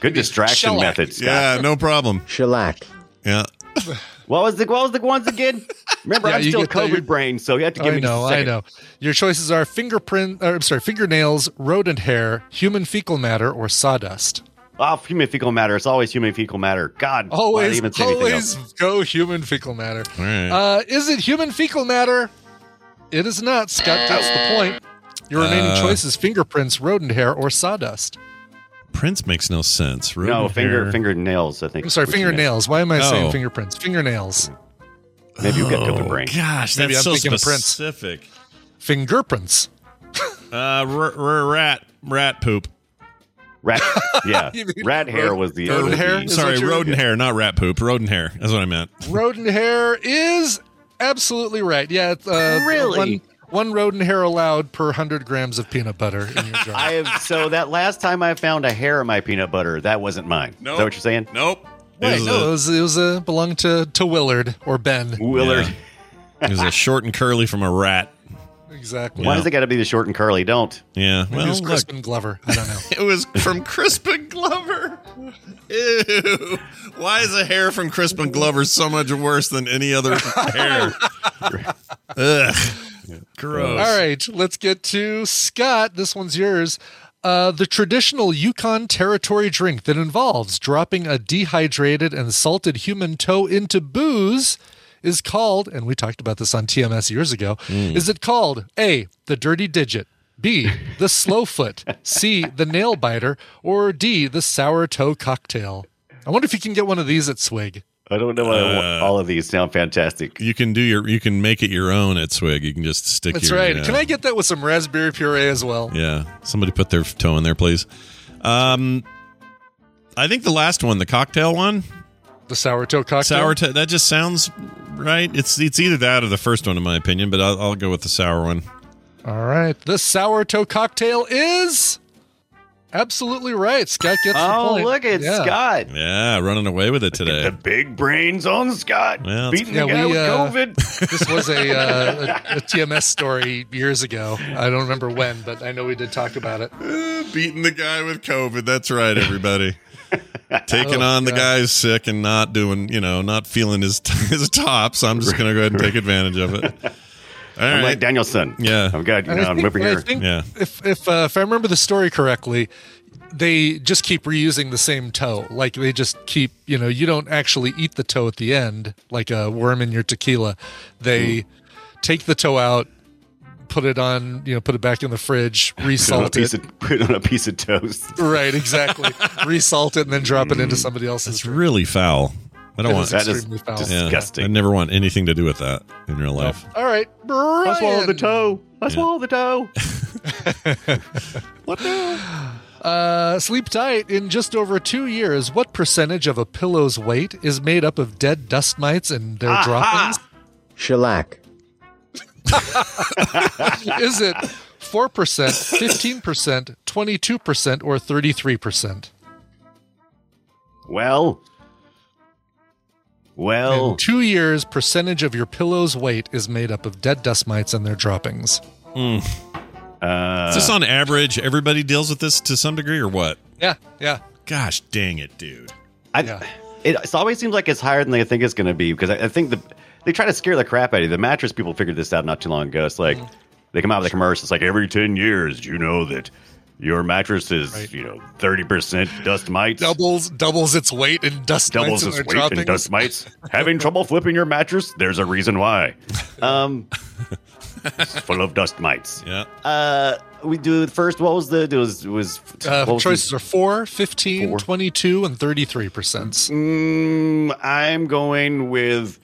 Good distraction shellac. method, Scott. Yeah, no problem. Shellac. Yeah. What was the what was the ones again? Remember, Yeah, I'm still get the- COVID brain, so you have to give I me. just a know, I know. Your choices are fingerprint, or I'm sorry, fingernails, rodent hair, human fecal matter, or sawdust. Oh, human fecal matter. It's always human fecal matter. God, why did I Always, even say anything always else? go human fecal matter. All right. Uh, is it human fecal matter? It is not. Scott gets the point. Your remaining Uh, choice is fingerprints, rodent hair, or sawdust. Prince makes no sense. No, finger hair. fingernails. I think. I'm sorry, what you meant. fingernails. Why am I Oh. saying fingerprints? Fingernails. Maybe you got Oh, COVID brain. Gosh, Maybe that's I'm so thinking of Prince. specific. Fingerprints. Uh, r- r- rat, rat poop. Rat. Yeah, rat hair was the. rodent hair? Sorry, rodent hair, not rat poop. Rodent hair. That's what I meant. rodent hair is absolutely right. Yeah, it's, uh, Really? One, one rodent hair allowed per hundred grams of peanut butter in your jar. I have so that last time I found a hair in my peanut butter, that wasn't mine. Is that what you're saying? Nope. It was no, a- it was it was a belonged to to Willard or Ben. Willard. Yeah. It was a short and curly from a rat. Exactly. Why does it got to be the short and curly? Don't. Yeah. Maybe Well, it was look, Crispin Glover. I don't know. it was from Crispin Glover. Ew. Why is a hair from Crispin Glover so much worse than any other hair? Ugh. Gross. All right, let's get to Scott. This one's yours. Uh, the traditional Yukon Territory drink that involves dropping a dehydrated and salted human toe into booze is called, and we talked about this on TMS years ago. Is it called A, the dirty digit, B, the slow foot, C, the nail biter, or D, the sour toe cocktail? I wonder if you can get one of these at Swig. I don't know. why Uh, all of these sound fantastic. You can do your. You can make it your own at Swig. You can just stick. It. That's your, right. yeah. Can I get that with some raspberry puree as well? Yeah. Somebody put their toe in there, please. Um, I think the last one, the cocktail one, The sour toe cocktail. sour. T- that just sounds right. It's it's either that or the first one, in my opinion. But I'll, I'll go with the sour one. All right. The sour toe cocktail is absolutely right. Scott gets the Oh, point. look at Yeah. Scott. Yeah, running away with it today. The big brains on Scott. Well, Beating Yeah, the guy we, with uh, COVID. This was a, uh, a, a TMS story years ago. I don't remember when, but I know we did talk about it. Uh, beating the guy with COVID. That's right, everybody. Taking Oh, on the God. guy sick and not doing, you know, not feeling his his top. So I'm just going to go ahead and take advantage of it. All I'm right. like Danielson. Yeah. I'm good. You know, I I'm think, whipping I here. think Yeah. if if uh, if I remember the story correctly, they just keep reusing the same toe. Like they just keep, you know, you don't actually eat the toe at the end like a worm in your tequila. They take the toe out, put it on, you know, put it back in the fridge, Put it resalt it. of put it on a piece of toast. Right, exactly. resalt it and then drop it into somebody else's. It's really foul. I don't It want is That is extremely foul. Yeah. disgusting. I never want anything to do with that in real life. All right, Brian. I swallow the toe. I swallowed the toe. What now? Uh, sleep tight. In just over two years, what percentage of a pillow's weight is made up of dead dust mites and their droppings? Shellac. Is it 4%, 15%, 22%, or 33%? Well. Well. In two years, percentage of your pillow's weight is made up of dead dust mites and their droppings. Hmm. Is uh, this on average? Everybody deals with this to some degree, or what? Yeah, yeah. Gosh dang it, dude! I, Yeah. it, it always seems like it's higher than they think it's going to be because I, I think the they try to scare the crap out of you. The mattress people figured this out not too long ago. It's like Mm-hmm. they come out with a commercial. It's like every ten years, you know that your mattress is Right. you know thirty percent dust mites. Doubles doubles its weight in dust doubles its weight droppings. in dust mites. Having trouble flipping your mattress? There's a reason why. Um, it's full of dust mites. Yeah, Uh, we do the first. What was the? It was was Uh, was the- choices are 4, 15, Four. 22, and 33%. Mm, I'm going with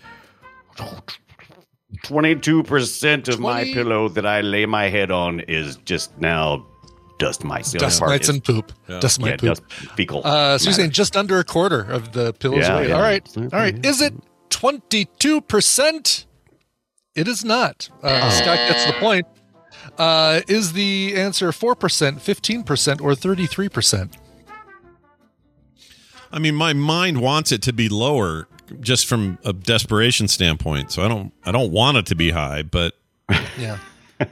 twenty-two percent of my 20? pillow that I lay my head on is just now dust mites. The other Dust part mites is- and poop. Dust yeah, mite poop. dust fecal. Uh, so you're matter. saying just under a quarter of the pillow's Yeah, weight. yeah. All right. All right. Is it 22%? It is not. Uh, Scott gets the point. Uh, is the answer 4%, 15%, or 33%? I mean, my mind wants it to be lower, just from a desperation standpoint. So I don't, I don't want it to be high, but Yeah.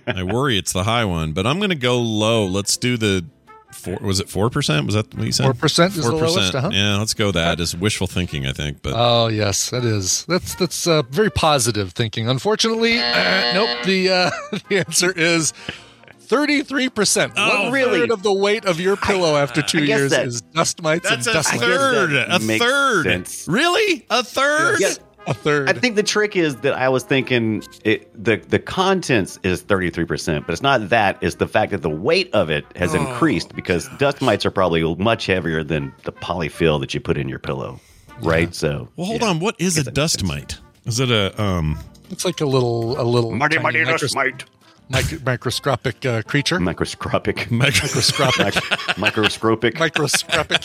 I worry it's the high one. But I'm going to go low. Let's do the four, was it four percent? Was that what you said? 4% is the lowest, uh-huh. Yeah, let's go that. It's wishful thinking, I think. But Oh yes, that is. That's that's uh, very positive thinking. Unfortunately, uh, nope. The uh, the answer is thirty-three percent. Oh, One really? third of the weight of your pillow after two years that- is dust mites that's and a dust mites. third. that A third. sense. Really? A third? Yeah. A third. I think the trick is that I was thinking it, the the contents is thirty three percent, but it's not that. It's the fact that the weight of it has Oh, increased because dust mites are probably much heavier than the polyfill that you put in your pillow, right? So, Well, hold yeah. on. What is a dust sense. mite? Is it a um? it's like a little a little Mighty, tiny mighty dust mite. Mic- microscopic uh, creature. Microscopic. microscopic Mic- microscopic. microscopic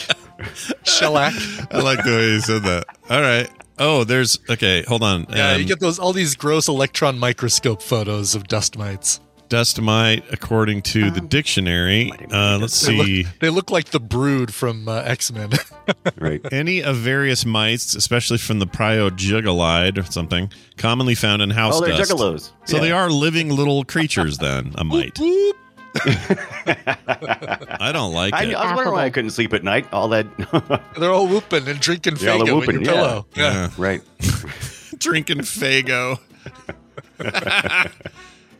shellac. I like the way you said that. All right. Oh, there's okay. Hold on. Yeah, Um, you get those all these gross electron microscope photos of dust mites. Dust mite, according to the dictionary. Uh, let's They see. look, they look like the brood from uh, X Men. right. Any of various mites, especially from the priojugalide or something, commonly found in house Oh, they're dust. juggalos. So Yeah. they are living little creatures. Then a mite. I don't like I, it. I was wondering why I couldn't sleep at night. All that. They're all whooping and drinking Yeah, they're Faygo whooping, in your yeah. pillow. Yeah. right. Drinking Faygo.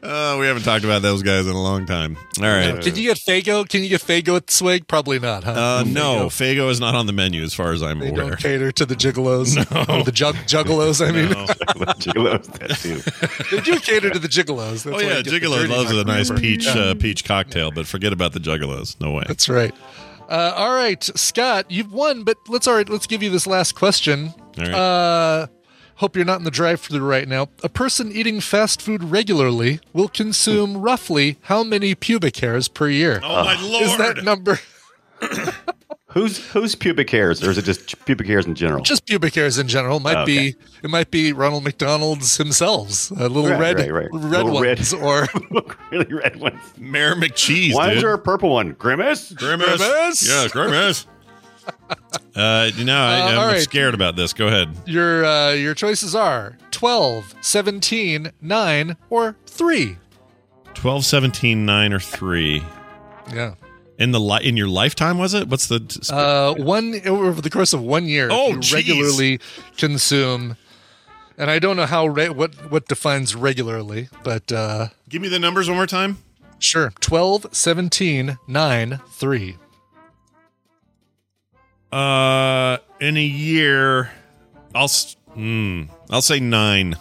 Oh, we haven't talked about those guys in a long time. All right. Can you get Faygo? Can you get Faygo at Swig? Probably not, huh? Uh, no, Faygo is not on the menu as far as I'm they aware. don't cater to the gigolos. Or the jug- juggalos, I mean. Juggalos, that too. they do cater to the gigolos. That's Oh yeah, you get the Gigolo loves a nice peach uh, peach cocktail, but forget about the Juggalos. No way. That's right. Uh, all right, Scott, you've won, but let's all right. Let's give you this last question. All right. Uh, hope you're not in the drive-through right now. A person eating fast food regularly will consume roughly how many pubic hairs per year? oh my lord! Is that number Who's who's pubic hairs, or is it just pubic hairs in general? just pubic hairs in general? Might be Okay. it might be Ronald McDonald's himself, uh, little Right, red right, right. red Little red. or really red ones. Mayor McCheese, Why dude. is there a purple one? Grimace? Grimace? Grimace? Yeah, Grimace. Uh, you know, I, Uh, I'm all right. scared about this. Go ahead. your uh, your choices are 12, 17, 9, or 3. 12, 17, 9, or 3. Yeah. In the li- in your lifetime, was it? What's the. Uh, one over the course of one year, Oh, you regularly consume, and I don't know how re- what what defines regularly, but uh, Give me the numbers one more time. sure, 12, 17, 9, 3. Uh, in a year, I'll s- hmm, I'll say nine.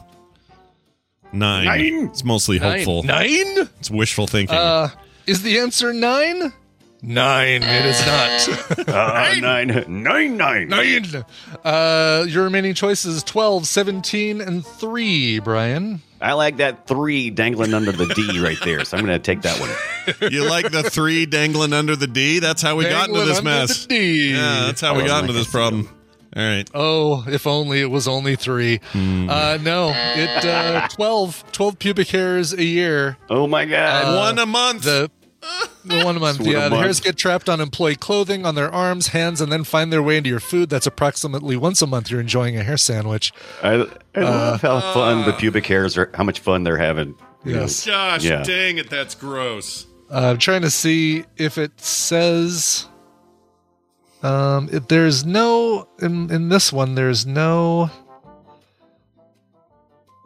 Nine. Nine? It's mostly hopeful. Nine? Nine? It's wishful thinking. Uh, is the answer nine? Nine. It is not. Uh, nine, nine, nine. nine. Uh, your remaining choices 12, 17, and 3, Brian. I like that three dangling under the D right there, so I'm going to take that one. you like the three dangling under the D? That's how we got into Dangling this under mess. the D. Yeah, that's how we Oh, got into this problem. All right. Oh, if only it was only three. Hmm. Uh, no, it uh, 12, 12 pubic hairs a year. Oh my God. One a month. The, the one month. One Yeah, the month. hairs get trapped on employee clothing, on their arms, hands, and then find their way into your food. That's approximately once a month. You're enjoying a hair sandwich. I, I love how fun the pubic hairs are, how much fun they're having. you know. Yes. Gosh, Yeah. dang it, that's gross. Uh, I'm trying to see if it says. Um, if there's no in in this one. There's no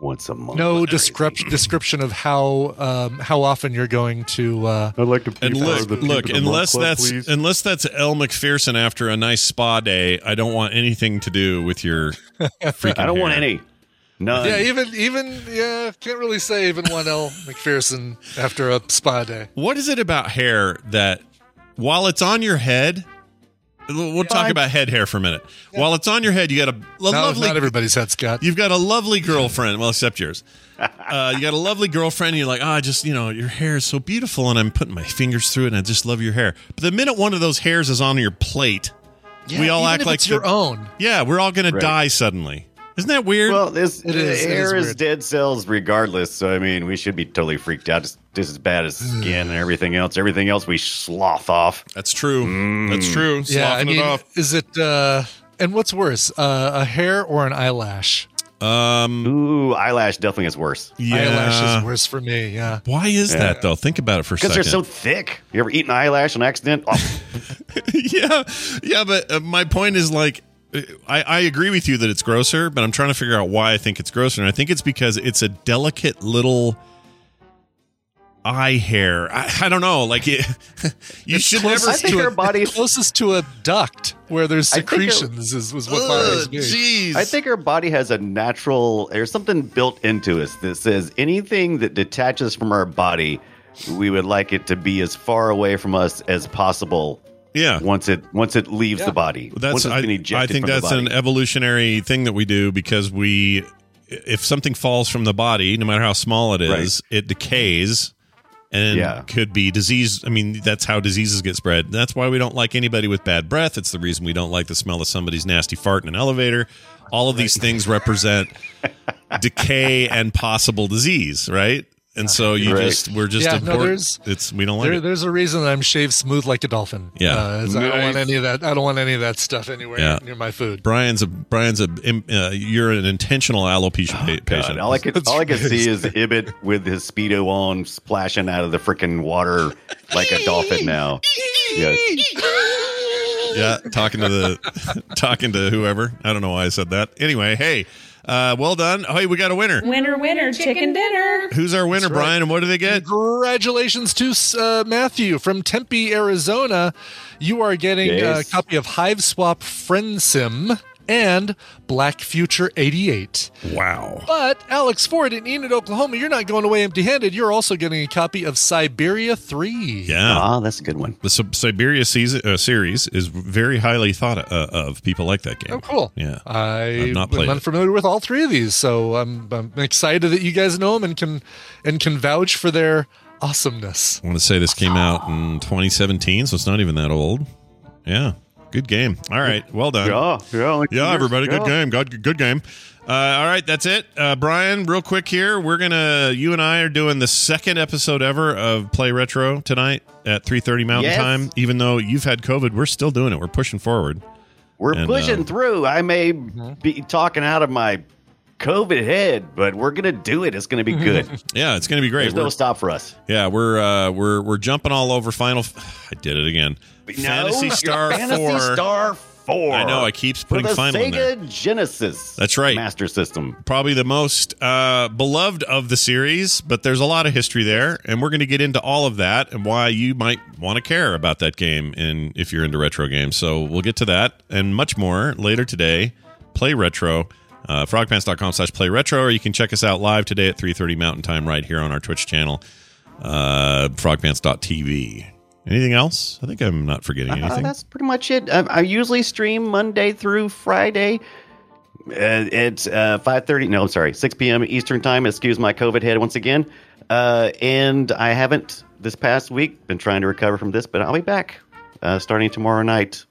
Once a month. no That's description of how um how often you're going to. Uh, I'd like to And look, the look, Pubic a Month unless that's please. unless that's Elle Macpherson after a nice spa day, I don't want anything to do with your freaking. I don't want any. None. yeah, even even yeah, can't really say even one Elle Macpherson after a spa day. What is it about hair that, while it's on your head, we'll talk about head hair for a minute. While it's on your head, you got a, a Not, lovely. not everybody's head, Scott. You've got a lovely girlfriend. Well, except yours. Uh, you got a lovely girlfriend. And you're like, oh, I just, you know, your hair is so beautiful, and I'm putting my fingers through it, and I just love your hair. But the minute one of those hairs is on your plate, we all even act if like it's your the- own. Yeah, we're all going to die suddenly. Isn't that weird? Well, this It is- it hair is is, dead cells regardless. So I mean, we should be totally freaked out. Just, just as bad as skin and everything else. Everything else we slough off. That's true. Mm. That's true. Yeah, I mean, it off. is it? uh And what's worse, uh, a hair or an eyelash? Um, Ooh, eyelash definitely is worse yeah. Eyelash is worse for me. Yeah. Why is that though? Think about it for a second. because they're so thick. You ever eat an eyelash on accident? Oh, yeah, yeah, but uh, my point is like. I, I agree with you that it's grosser, but I'm trying to figure out why I think it's grosser. And I think it's because it's a delicate little eye hair. I, I don't know. Like it, you It's should closest never. I think to our a- bodies- closest to a duct where there's I think it- secretions is, was what Ugh, bothers me. Jeez. I think our body has a natural. There's something built into us that says anything that detaches from our body, we would like it to be as far away from us as possible. Yeah. Once it once it leaves Yeah. the body, That's once it's I, been I think from that's an evolutionary thing that we do because we if something falls from the body, no matter how small it is, it decays and Yeah. could be disease. I mean, that's how diseases get spread. That's why we don't like anybody with bad breath. It's the reason we don't like the smell of somebody's nasty fart in an elevator. All of these things represent decay and possible disease, right? And so you Right. just we're just Yeah, no, there's- it's we don't like There, it. there's a reason I'm shaved smooth like a dolphin. Yeah. Uh, it's- I don't want any of that. I don't want any of that stuff anywhere Yeah. near my food. Brian's a Brian's a uh, you're an intentional alopecia pa- God, patient. all I could all I could see is Ibbott with his speedo on, splashing out of the freaking water like a dolphin. Now, yes. yeah, talking to the talking to whoever. I don't know why I said that. Anyway, hey, uh, well done. Hey, we got a winner. Winner, winner, chicken dinner. Who's our winner, Brian? And what do they get? Congratulations to uh, Matthew from Tempe, Arizona. You are getting Yes. a copy of Hiveswap Friendsim and Black Future 88. Wow. But Alex Ford in Enid, Oklahoma, you're not going away empty-handed. You're also getting a copy of Syberia 3. Yeah. Ah, that's a good one. The Sib- Syberia season, uh, series is very highly thought uh, of. People like that game. Oh, cool. Yeah. I I've not played am unfamiliar with all three of these, so I'm, I'm excited that you guys know them and can and can vouch for their awesomeness. I want to say this came out in 2017, so it's not even that old. Yeah. Good game. All right. Well done. Yeah, yeah, like Yeah, yours, everybody, good game. Good, good game. Uh, all right, that's it. Uh, Brian, real quick here, we're gonna. You and I are doing the second episode ever of Play Retro tonight at three thirty Mountain Yes. Time. Even though you've had COVID, we're still doing it. We're pushing forward. We're And, pushing uh, through. I may Mm-hmm. be talking out of my COVID head, but we're gonna do it. It's gonna be good. Yeah, it's gonna be great. There's no We're- stop for us. yeah, we're uh, we're we're jumping all over Final. F- I did it again. Phantasy No, Star Phantasy Four. Star Four. I know. I keep for putting the Final Sega in there. Genesis. That's right. Master System. probably the most uh, beloved of the series, but there's a lot of history there, and we're going to get into all of that and why you might want to care about that game, and if you're into retro games. So we'll get to that and much more later today. Play retro, uh, frogpants.com slash play retro, or you can check us out live today at 3:30 Mountain Time right here on our Twitch channel, uh, frogpants.tv. Anything else? I think I'm not forgetting Uh, anything. that's pretty much it. I, I usually stream Monday through Friday. Uh, it's uh, five thirty. No, I'm sorry, six p.m. Eastern time. Excuse my COVID head once again. Uh, and I haven't this past week been trying to recover from this, but I'll be back uh, starting tomorrow night.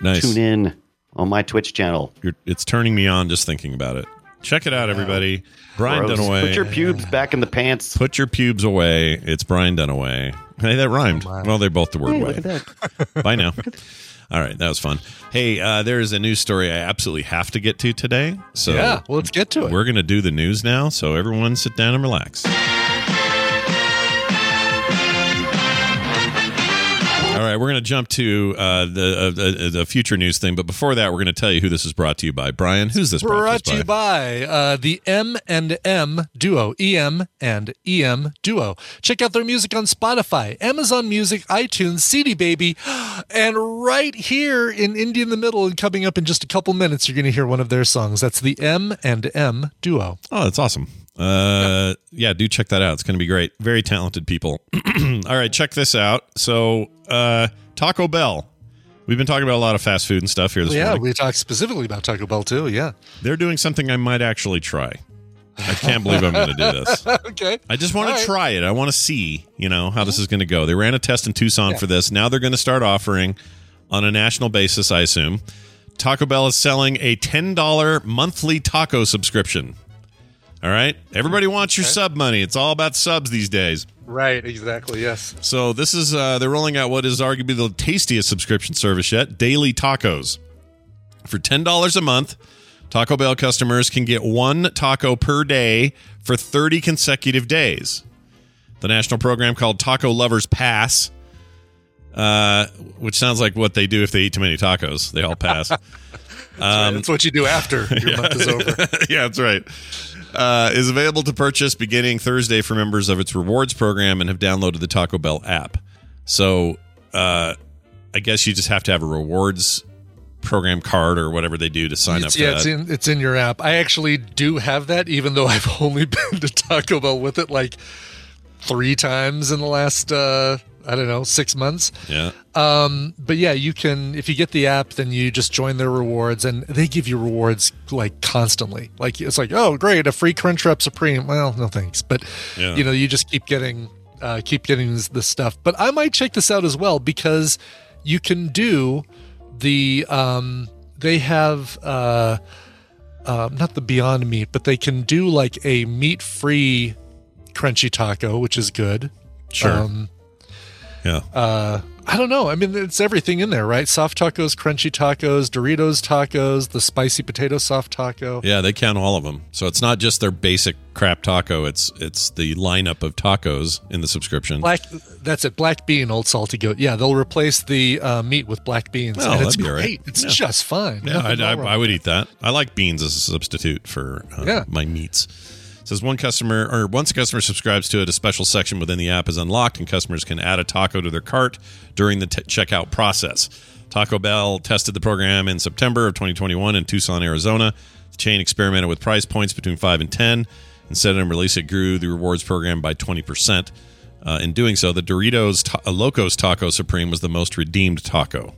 nice. Tune in on my Twitch channel. You're, it's turning me on just thinking about it. Check it out, everybody. Brian Gross. Dunaway. Put your pubes back in the pants. Put your pubes away. It's Brian Dunaway. Hey, that rhymed. Well, they're both the word Hey, way. look at that. Bye now. All right, that was fun. Hey, uh, there's a news story I absolutely have to get to today. So yeah, well, let's get to it. we're going to do the news now. So everyone sit down and relax. All right, we're going to jump to uh, the, uh, the future news thing, but before that, we're going to tell you who this is brought to you by. Brian, who's this brought, Brought to you by? by uh, the M and M duo, EM and EM duo. Check out their music on Spotify, Amazon Music, iTunes, CD Baby, and right here in India in the Middle. And coming up in just a couple minutes, you're going to hear one of their songs. That's the M and M duo. Oh, that's awesome. Uh, yeah, do check that out. It's going to be great. Very talented people. All right, check this out. So, uh, Taco Bell. We've been talking about a lot of fast food and stuff here this yeah, morning. we talked specifically about Taco Bell too. Yeah. They're doing something I might actually try. I can't believe I'm going to do this. okay. I just want All to right. try it. I want to see, you know, how this is going to go. They ran a test in Tucson for this. Now they're going to start offering on a national basis, I assume. Taco Bell is selling a $10 monthly taco subscription. All right? Everybody wants your sub money. It's all about subs these days. Right. Exactly. Yes. So this is uh, they're rolling out what is arguably the tastiest subscription service yet, Daily Tacos. For ten dollars a month, Taco Bell customers can get one taco per day for 30 consecutive days. The national program called Taco Lovers Pass, uh, which sounds like what they do if they eat too many tacos. They all pass. Um, that's what you do after your month is over. yeah, that's right. Uh, is available to purchase beginning Thursday for members of its rewards program and have downloaded the Taco Bell app. So uh, I guess you just have to have a rewards program card or whatever they do to sign It's- up for yeah, it's in it's in your app. I actually do have that, even though I've only been to Taco Bell with it like three times in the last uh, I don't know six months. yeah. Um, but yeah, you can if you get the app, then you just join their rewards, and they give you rewards like constantly. Like it's like, oh, great, a free Crunchwrap Supreme. Well, no thanks, but Yeah. you know, you just keep getting uh, keep getting this, this stuff. But I might check this out as well because you can do the um, they have uh, uh, not the Beyond Meat, but they can do like a meat free crunchy taco, which is good. Sure. Um, yeah. uh, I don't know. I mean, it's everything in there, right? Soft tacos, crunchy tacos, Doritos tacos, the spicy potato soft taco. Yeah, they count all of them. So it's not just their basic crap taco. It's it's the lineup of tacos in the subscription. Black, that's it. Black bean, old salty goat. Yeah, they'll replace the uh, meat with black beans, Oh, and it's all right. great. It's Yeah. just fine. Yeah, Nothing I, I, would eat that. I like beans as a substitute for uh, Yeah. my meats. Says one customer or once a customer subscribes to it, a special section within the app is unlocked, and customers can add a taco to their cart during the t- checkout process. Taco Bell tested the program in September of 2021 in Tucson, Arizona. The chain experimented with price points between five and ten. Instead of release, it grew the rewards program by 20 percent. Uh, in doing so, the Doritos ta- uh, Locos Taco Supreme was the most redeemed taco.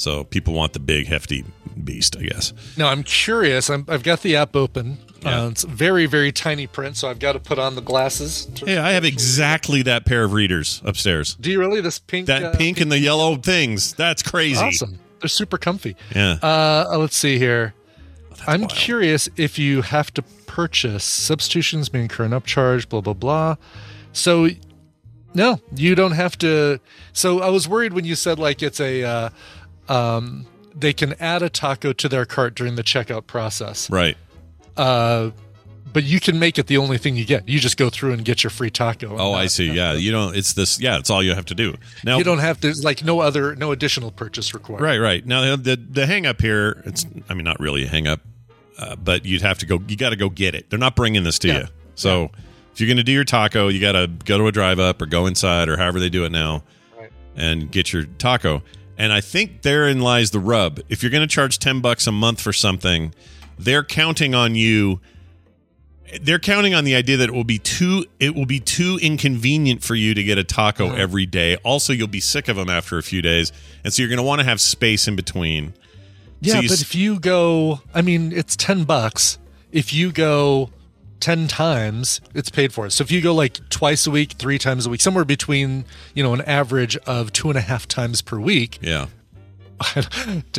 So people want the big, hefty beast, I guess. Now I'm curious. I'm, I've got the app open. Yeah. Uh, it's very very tiny print, so I've got to put on the glasses. to- Hey, I have exactly that pair of readers upstairs. Do you really? This pink, That uh, pink and the yellow things. That's crazy. awesome. They're super comfy. Yeah. Uh, let's see here. I'm wild. curious if you have to purchase substitutions may incur an upcharge, blah blah blah. So, no, you don't have to. So I was worried when you said like it's a, uh, um, they can add a taco to their cart during the checkout process. Right. Uh, but you can make it the only thing you get. You just go through and get your free taco. Oh, I see. Yeah. You don't, it's this, yeah, it's all you have to do. Now, You don't have to like no other no additional purchase required. Right, right. Now the the, hang up here, it's I mean not really a hang up, uh, but you'd have to go you got to go get it. They're not bringing this to Yeah. you. So if you're going to do your taco, you got to go to a drive up or go inside or however they do it now Right. and get your taco. And I think therein lies the rub. If you're going to charge 10 bucks a month for something, they're counting on you they're counting on the idea that it will be too it will be too inconvenient for you to get a taco mm-hmm. every day. Also, you'll be sick of them after a few days, and so you're going to want to have space in between. Yeah, So but s- if you go, I mean, it's 10 bucks. If you go 10 times, it's paid for. So if you go like twice a week, three times a week, somewhere between, you know, an average of two and a half times per week, Yeah,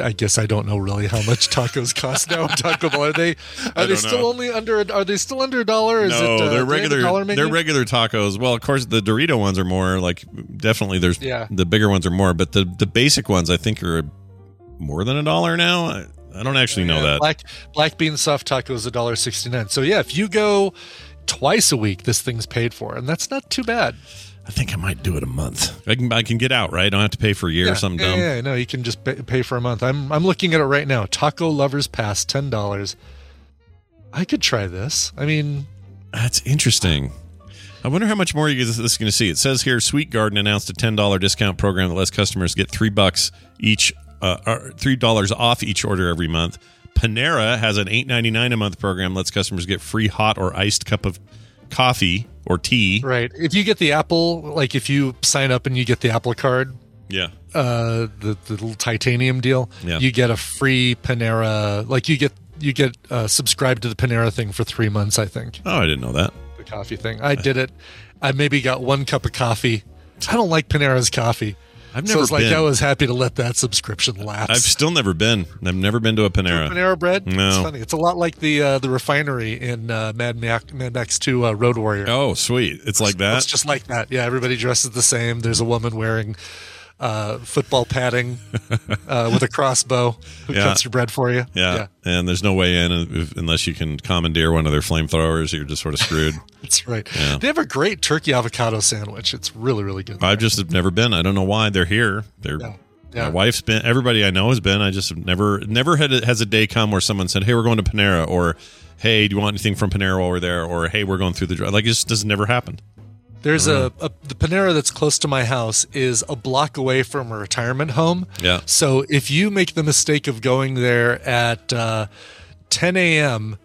I guess I don't know really how much tacos cost now Taco Bell. Are they, are they still know. only under, are they still under a dollar? Is no, it, uh, they're do they regular. They're regular tacos. Well, of course, the Dorito ones are more like definitely. There's Yeah. the bigger ones are more, but the the basic ones I think are more than a dollar now. I, don't actually know Yeah, that. Black black bean soft taco is a dollar sixty nine. So yeah, if you go twice a week, this thing's paid for, and that's not too bad. I think I might do it a month. I can I can get out right. I don't have to pay for a year yeah, or something yeah, dumb. Yeah, no, you can just pay, pay for a month. I'm I'm looking at it right now. Taco Lovers Pass, ten dollars. I could try this. I mean, That's interesting. I wonder how much more you this is going to see. It says here, Sweetgreen announced a ten dollar discount program that lets customers get three bucks each, uh, three dollars off each order every month. Panera has an eight ninety nine a month program lets customers get free hot or iced cup of coffee or tea. right? If you get the Apple, like if you sign up and you get the Apple card, Yeah, uh, the the little titanium deal, Yeah. you get a free Panera. Like you get you get uh, subscribed to the Panera thing for three months. I think Oh, I didn't know that. the coffee thing. I did it. I maybe got one cup of coffee. I don't like Panera's coffee. I've so never it's like been. I was happy to let that subscription lapse. I've still never been. I've never been to a Panera. Panera bread. No. It's funny. It's a lot like the uh, the refinery in uh, Mad, Max, Mad Max Two uh, Road Warrior. Oh, sweet! It's like that. It's just like that. Yeah, everybody dresses the same. There's a woman wearing uh, football padding uh, with a crossbow who Yeah. cuts your bread for you. Yeah. and there's no way in unless you can commandeer one of their flamethrowers. You're just sort of screwed. that's right. Yeah. They have a great turkey avocado sandwich. It's really, really good. I've just never been. I don't know why they're here. They're Yeah. my wife's been. Everybody I know has been. I just never never had a, has a day come where someone said, "Hey, we're going to Panera," or "Hey, do you want anything from Panera while we're there?" or "Hey, we're going through the drive." Like it just doesn't never happen. There's a, a the Panera that's close to my house is a block away from a retirement home. Yeah. So if you make the mistake of going there at uh, 10 a.m.,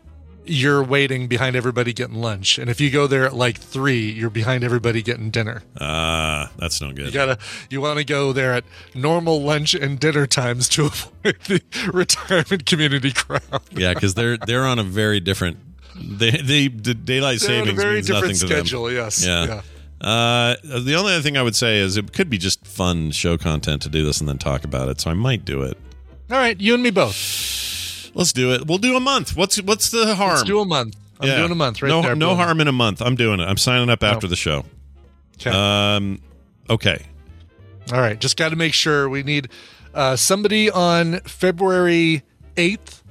you're waiting behind everybody getting lunch, and if you go there at like three, you're behind everybody getting dinner. Ah, that's no good. You gotta you want to go there at normal lunch and dinner times to avoid the retirement community crowd. Yeah, because they're they're on a very different. They they the daylight They're a savings very means nothing different to schedule. them. Yes. Yeah. Uh, the only other thing I would say is it could be just fun show content to do this and then talk about it. So I might do it. All right, you and me both. Let's do it. We'll do a month. What's what's the harm? Let's do a month. I'm Yeah. doing a month right no, there. no boom. harm in a month. I'm doing it. I'm signing up after No. the show. Okay. Um, okay. All right, just got to make sure we need uh, somebody on February 8th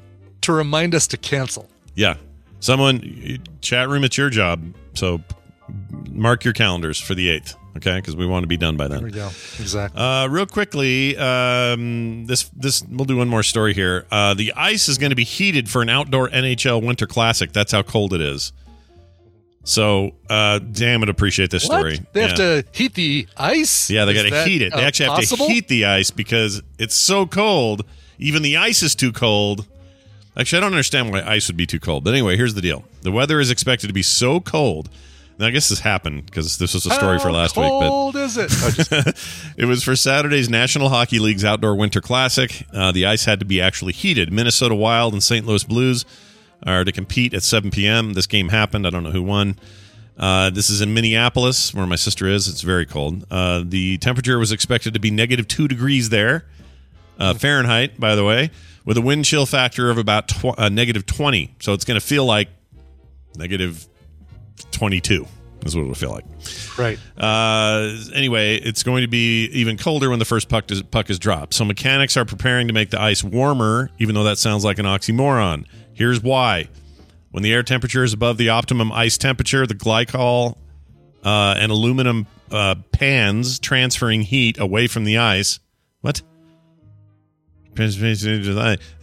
to remind us to cancel. Yeah. Someone chat room. It's your job. So mark your calendars for the eighth. Okay, because we want to be done by then There we go. Exactly. Uh, real quickly, um, this this we'll do one more story here. Uh, the ice is going to be heated for an outdoor NHL Winter Classic. That's how cold it is. So, uh, damn it, appreciate this What? story. They have to heat the ice? Yeah, they got to heat it. They actually have to heat the ice because it's so cold. Even the ice is too cold. Actually, I don't understand why ice would be too cold. But anyway, here's the deal: the weather is expected to be so cold. Now, I guess this happened because this was a story for last week. But cold is it? Oh, just- it was for Saturday's National Hockey League's Outdoor Winter Classic. Uh, the ice had to be actually heated. Minnesota Wild and St. Louis Blues are to compete at 7 p.m. This game happened. I don't know who won. Uh, this is in Minneapolis, where my sister is. It's very cold. Uh, the temperature was expected to be negative two degrees there, uh, Fahrenheit, by the way, with a wind chill factor of about tw- uh, negative 20. So it's going to feel like negative 22 is what it'll feel like. right. Uh, anyway, it's going to be even colder when the first puck is, puck is dropped. So mechanics are preparing to make the ice warmer, even though that sounds like an oxymoron. Here's why: when the air temperature is above the optimum ice temperature, the glycol uh, and aluminum uh, pans transferring heat away from the ice. What?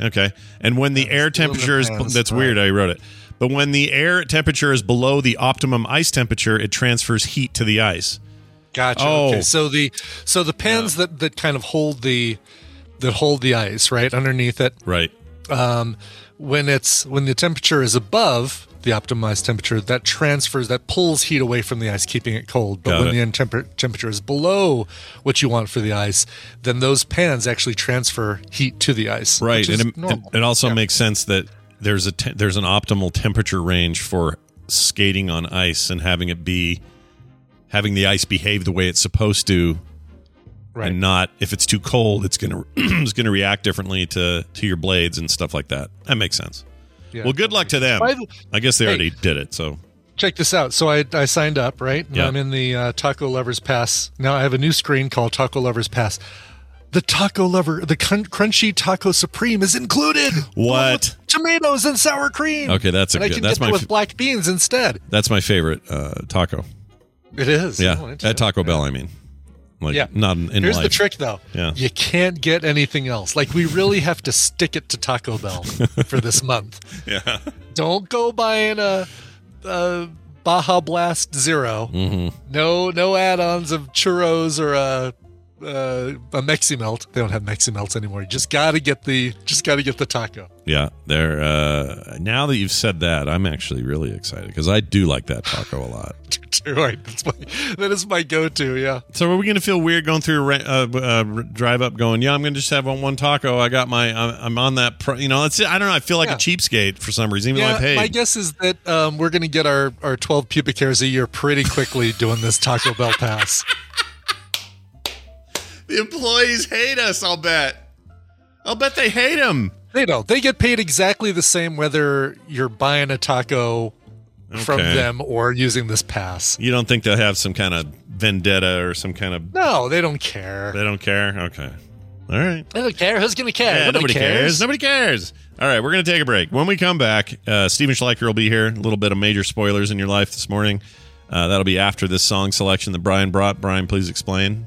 Okay, and when the air temperature is that's weird. I wrote it. But when the air temperature is below the optimum ice temperature, it transfers heat to the ice. Gotcha. Oh. Okay. So the so the pans that that kind of hold the that hold the ice right underneath it. Right. Um, when it's when the temperature is above the optimized temperature, that transfers that pulls heat away from the ice, keeping it cold. But Got when it. the end temper- temperature is below what you want for the ice, then those pans actually transfer heat to the ice. Right, and it, normal. it also Yeah. makes sense that there's a te- there's an optimal temperature range for skating on ice and having it be having the ice behave the way it's supposed to, right. and not if it's too cold, it's gonna it's gonna react differently to to your blades and stuff like that. That makes sense. Yeah. Well, good luck to them. The- I guess they Hey. already did it. So check this out. So I, I signed up, right? Yeah. I'm in the uh, Taco Lovers Pass. Now I have a new screen called Taco Lovers Pass. The Taco Lover, the crun- Crunchy Taco Supreme is included. What? Tomatoes and sour cream. Okay, that's a and I good- can that's get my it with black beans instead. that's my favorite uh, taco. It is. Yeah, Oh, at Taco Bell. I mean, like Yeah. not in, in Here's life. the trick, though. Yeah. You can't get anything else. Like we really have to stick it to Taco Bell for this month. Yeah. Don't go buying a, a Baja Blast 0 Mm-hmm. No, no add-ons of churros or a uh, a Mexi Melt. They don't have Mexi Melts anymore. You just got to get the just got to get the taco. Yeah, there. Uh, now that you've said that, I'm actually really excited because I do like that taco a lot. right. That's my that is my go-to. Yeah. So are we going to feel weird going through a uh, uh, drive up, going, "Yeah, I'm going to just have one, one taco. I got my, I'm, I'm on that." Pro-. You know, it's I don't know. I feel like Yeah. a cheapskate for some reason, even though I Yeah, paid. my guess is that um, we're going to get our, our 12 pubic hairs a year pretty quickly doing this Taco Bell pass. the employees hate us. I'll bet. I'll bet they hate him. They don't. They get paid exactly the same whether you're buying a taco from them or using this pass. You don't think they'll have some kind of vendetta or some kind of. No, they don't care. They don't care. Okay. All right. They don't care. Who's gonna care? Yeah, nobody cares. Nobody cares. All right, we're going to take a break. When we come back, uh, Stephen Schleicher will be here. A little bit of major spoilers in your life this morning. Uh, that'll be after this song selection that Brian brought. Brian, please explain.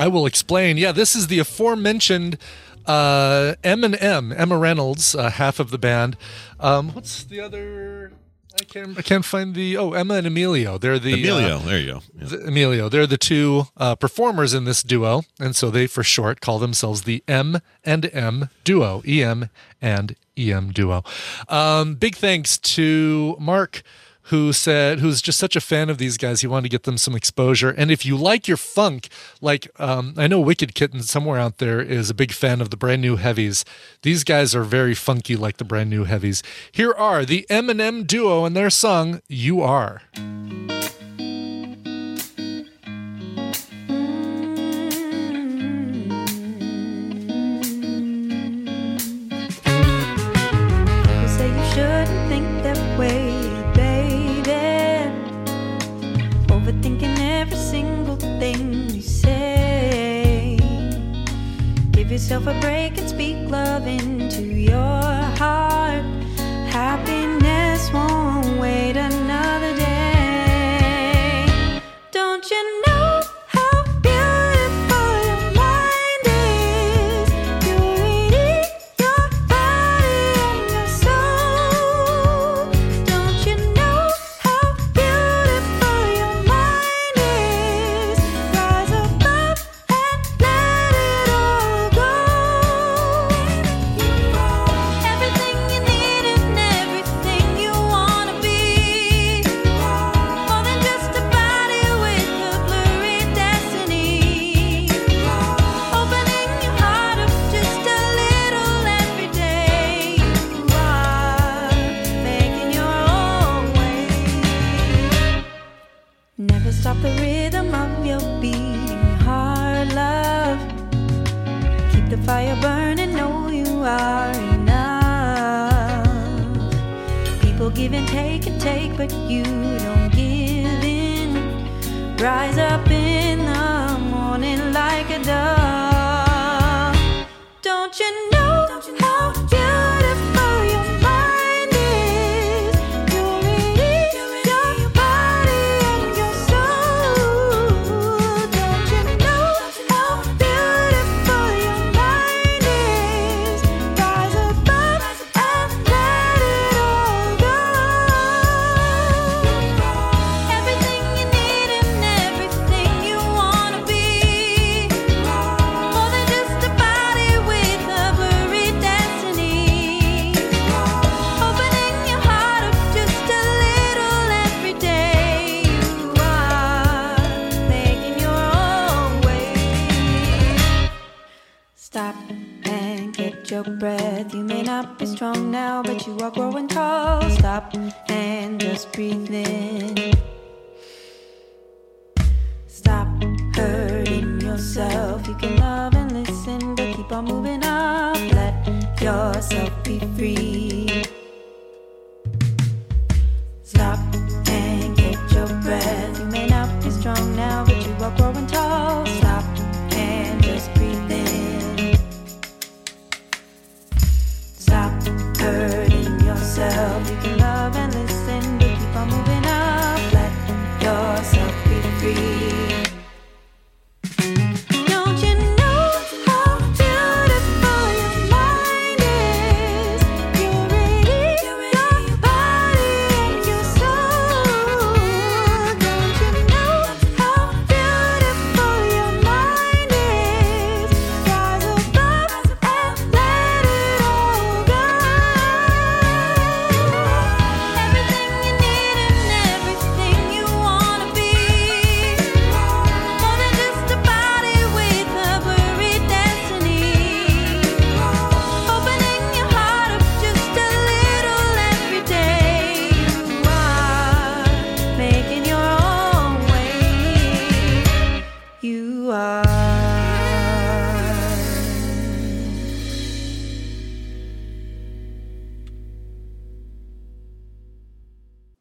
I will explain. Yeah, this is the aforementioned uh, M and M, Emma Reynolds, uh, half of the band. Um, what's the other? I can't. I can't find the. Oh, Emma and Emilio. They're the Emilio. uh, there you go. Yeah. the- Emilio. They're the two uh, performers in this duo, and so they, for short, call themselves the M and M duo. E M and E M duo. Um, big thanks to Mark. Who said, who's just such a fan of these guys, he wanted to get them some exposure. And if you like your funk, like um, I know Wicked Kitten somewhere out there is a big fan of the brand new heavies. These guys are very funky like the brand new heavies. Here are the M&M duo and their song, You Are. You shouldn't think that way, every single thing you say. Give yourself a break and speak love into your heart. Happiness won't wait another day.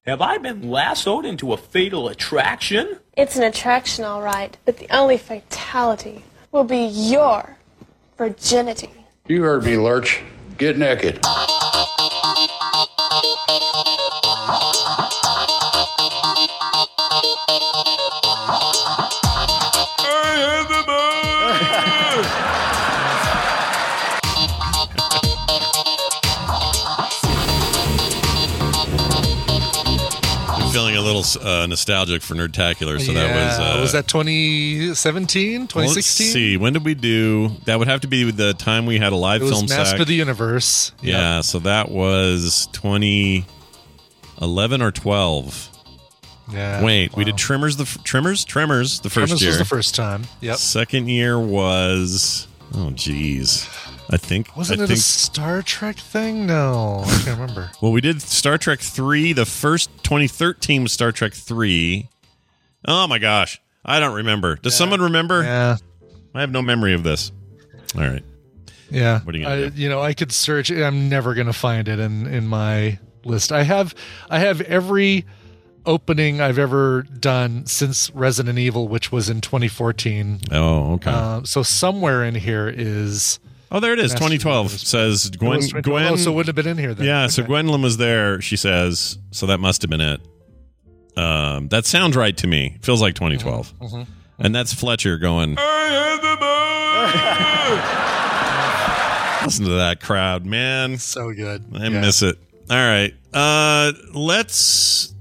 Have I been lassoed into a fatal attraction? It's an attraction, all right, but the only fatality will be your virginity. You heard me, Lurch. Get naked. I'm feeling a little uh, nostalgic for Nerdtacular, so that was uh, was that 2017, well, let's 2016? see, when did we do? That would have to be the time we had a live It was film Master sack. of the Universe. Yeah, so that was 2011 or 12. Yeah. Wait, we did Tremors the Tremors Tremors the first Tremors year. was the first time. Yep. Second year was oh geez, I think Wasn't I it think a Star Trek thing? No, I can't remember. well we did Star Trek three. The first 2013 was Star Trek three. Oh my gosh, I don't remember. Does someone remember? Yeah. I have no memory of this. All right. Yeah. What are you gonna I, You know, I could search. I'm never going to find it in in my list. I have I have every opening I've ever done since Resident Evil, which was in 2014. Oh, okay. Uh, so somewhere in here is. Oh, there it is. Master 2012 says Gwen. Gwen. Oh, so it wouldn't have been in here then. Yeah, so Gwendolyn was there. She says so. That must have been it. Um, that sounds right to me. Feels like 2012, Mhm. and that's Fletcher going. I have the money. Listen to that crowd, man. So good. I Yeah. miss it. All right, uh, let's.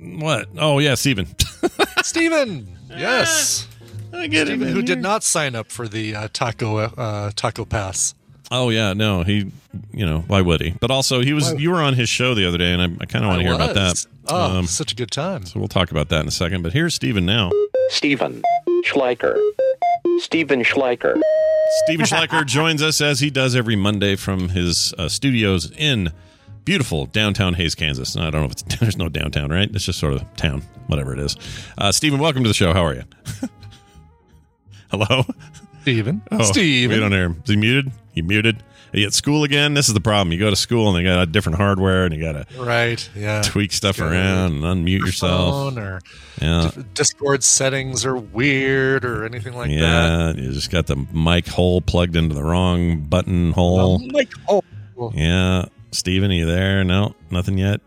What? Oh yeah, Stephen. Stephen. Yes. I get Stephen, him. who did not sign up for the uh, taco uh, taco pass. Oh yeah, no, he. You know why would he? But also, he was. Why- You were on his show the other day, and I, I kind of want to hear about that. Oh, Um, such a good time. so we'll talk about that in a second. But here's Stephen now. Stephen Schleicher. Stephen Schleicher. Stephen Schleicher joins us as he does every Monday from his uh, studios in beautiful downtown Hays, Kansas. I don't know if it's there's no downtown, right? It's just sort of town, whatever it is. Uh, Stephen, welcome to the show. How are you? Hello, Stephen. Oh, Stephen. We don't hear him. Is he muted? He muted. Are you at school again? This is the problem. You go to school and they got a different hardware, and you got to Right. Yeah. tweak stuff around and unmute yourself. or Yeah. Discord settings are weird or anything like that. yeah, you just got the mic hole plugged into the wrong button hole. Mic oh, Yeah. Stephen, are you there? No, nothing yet.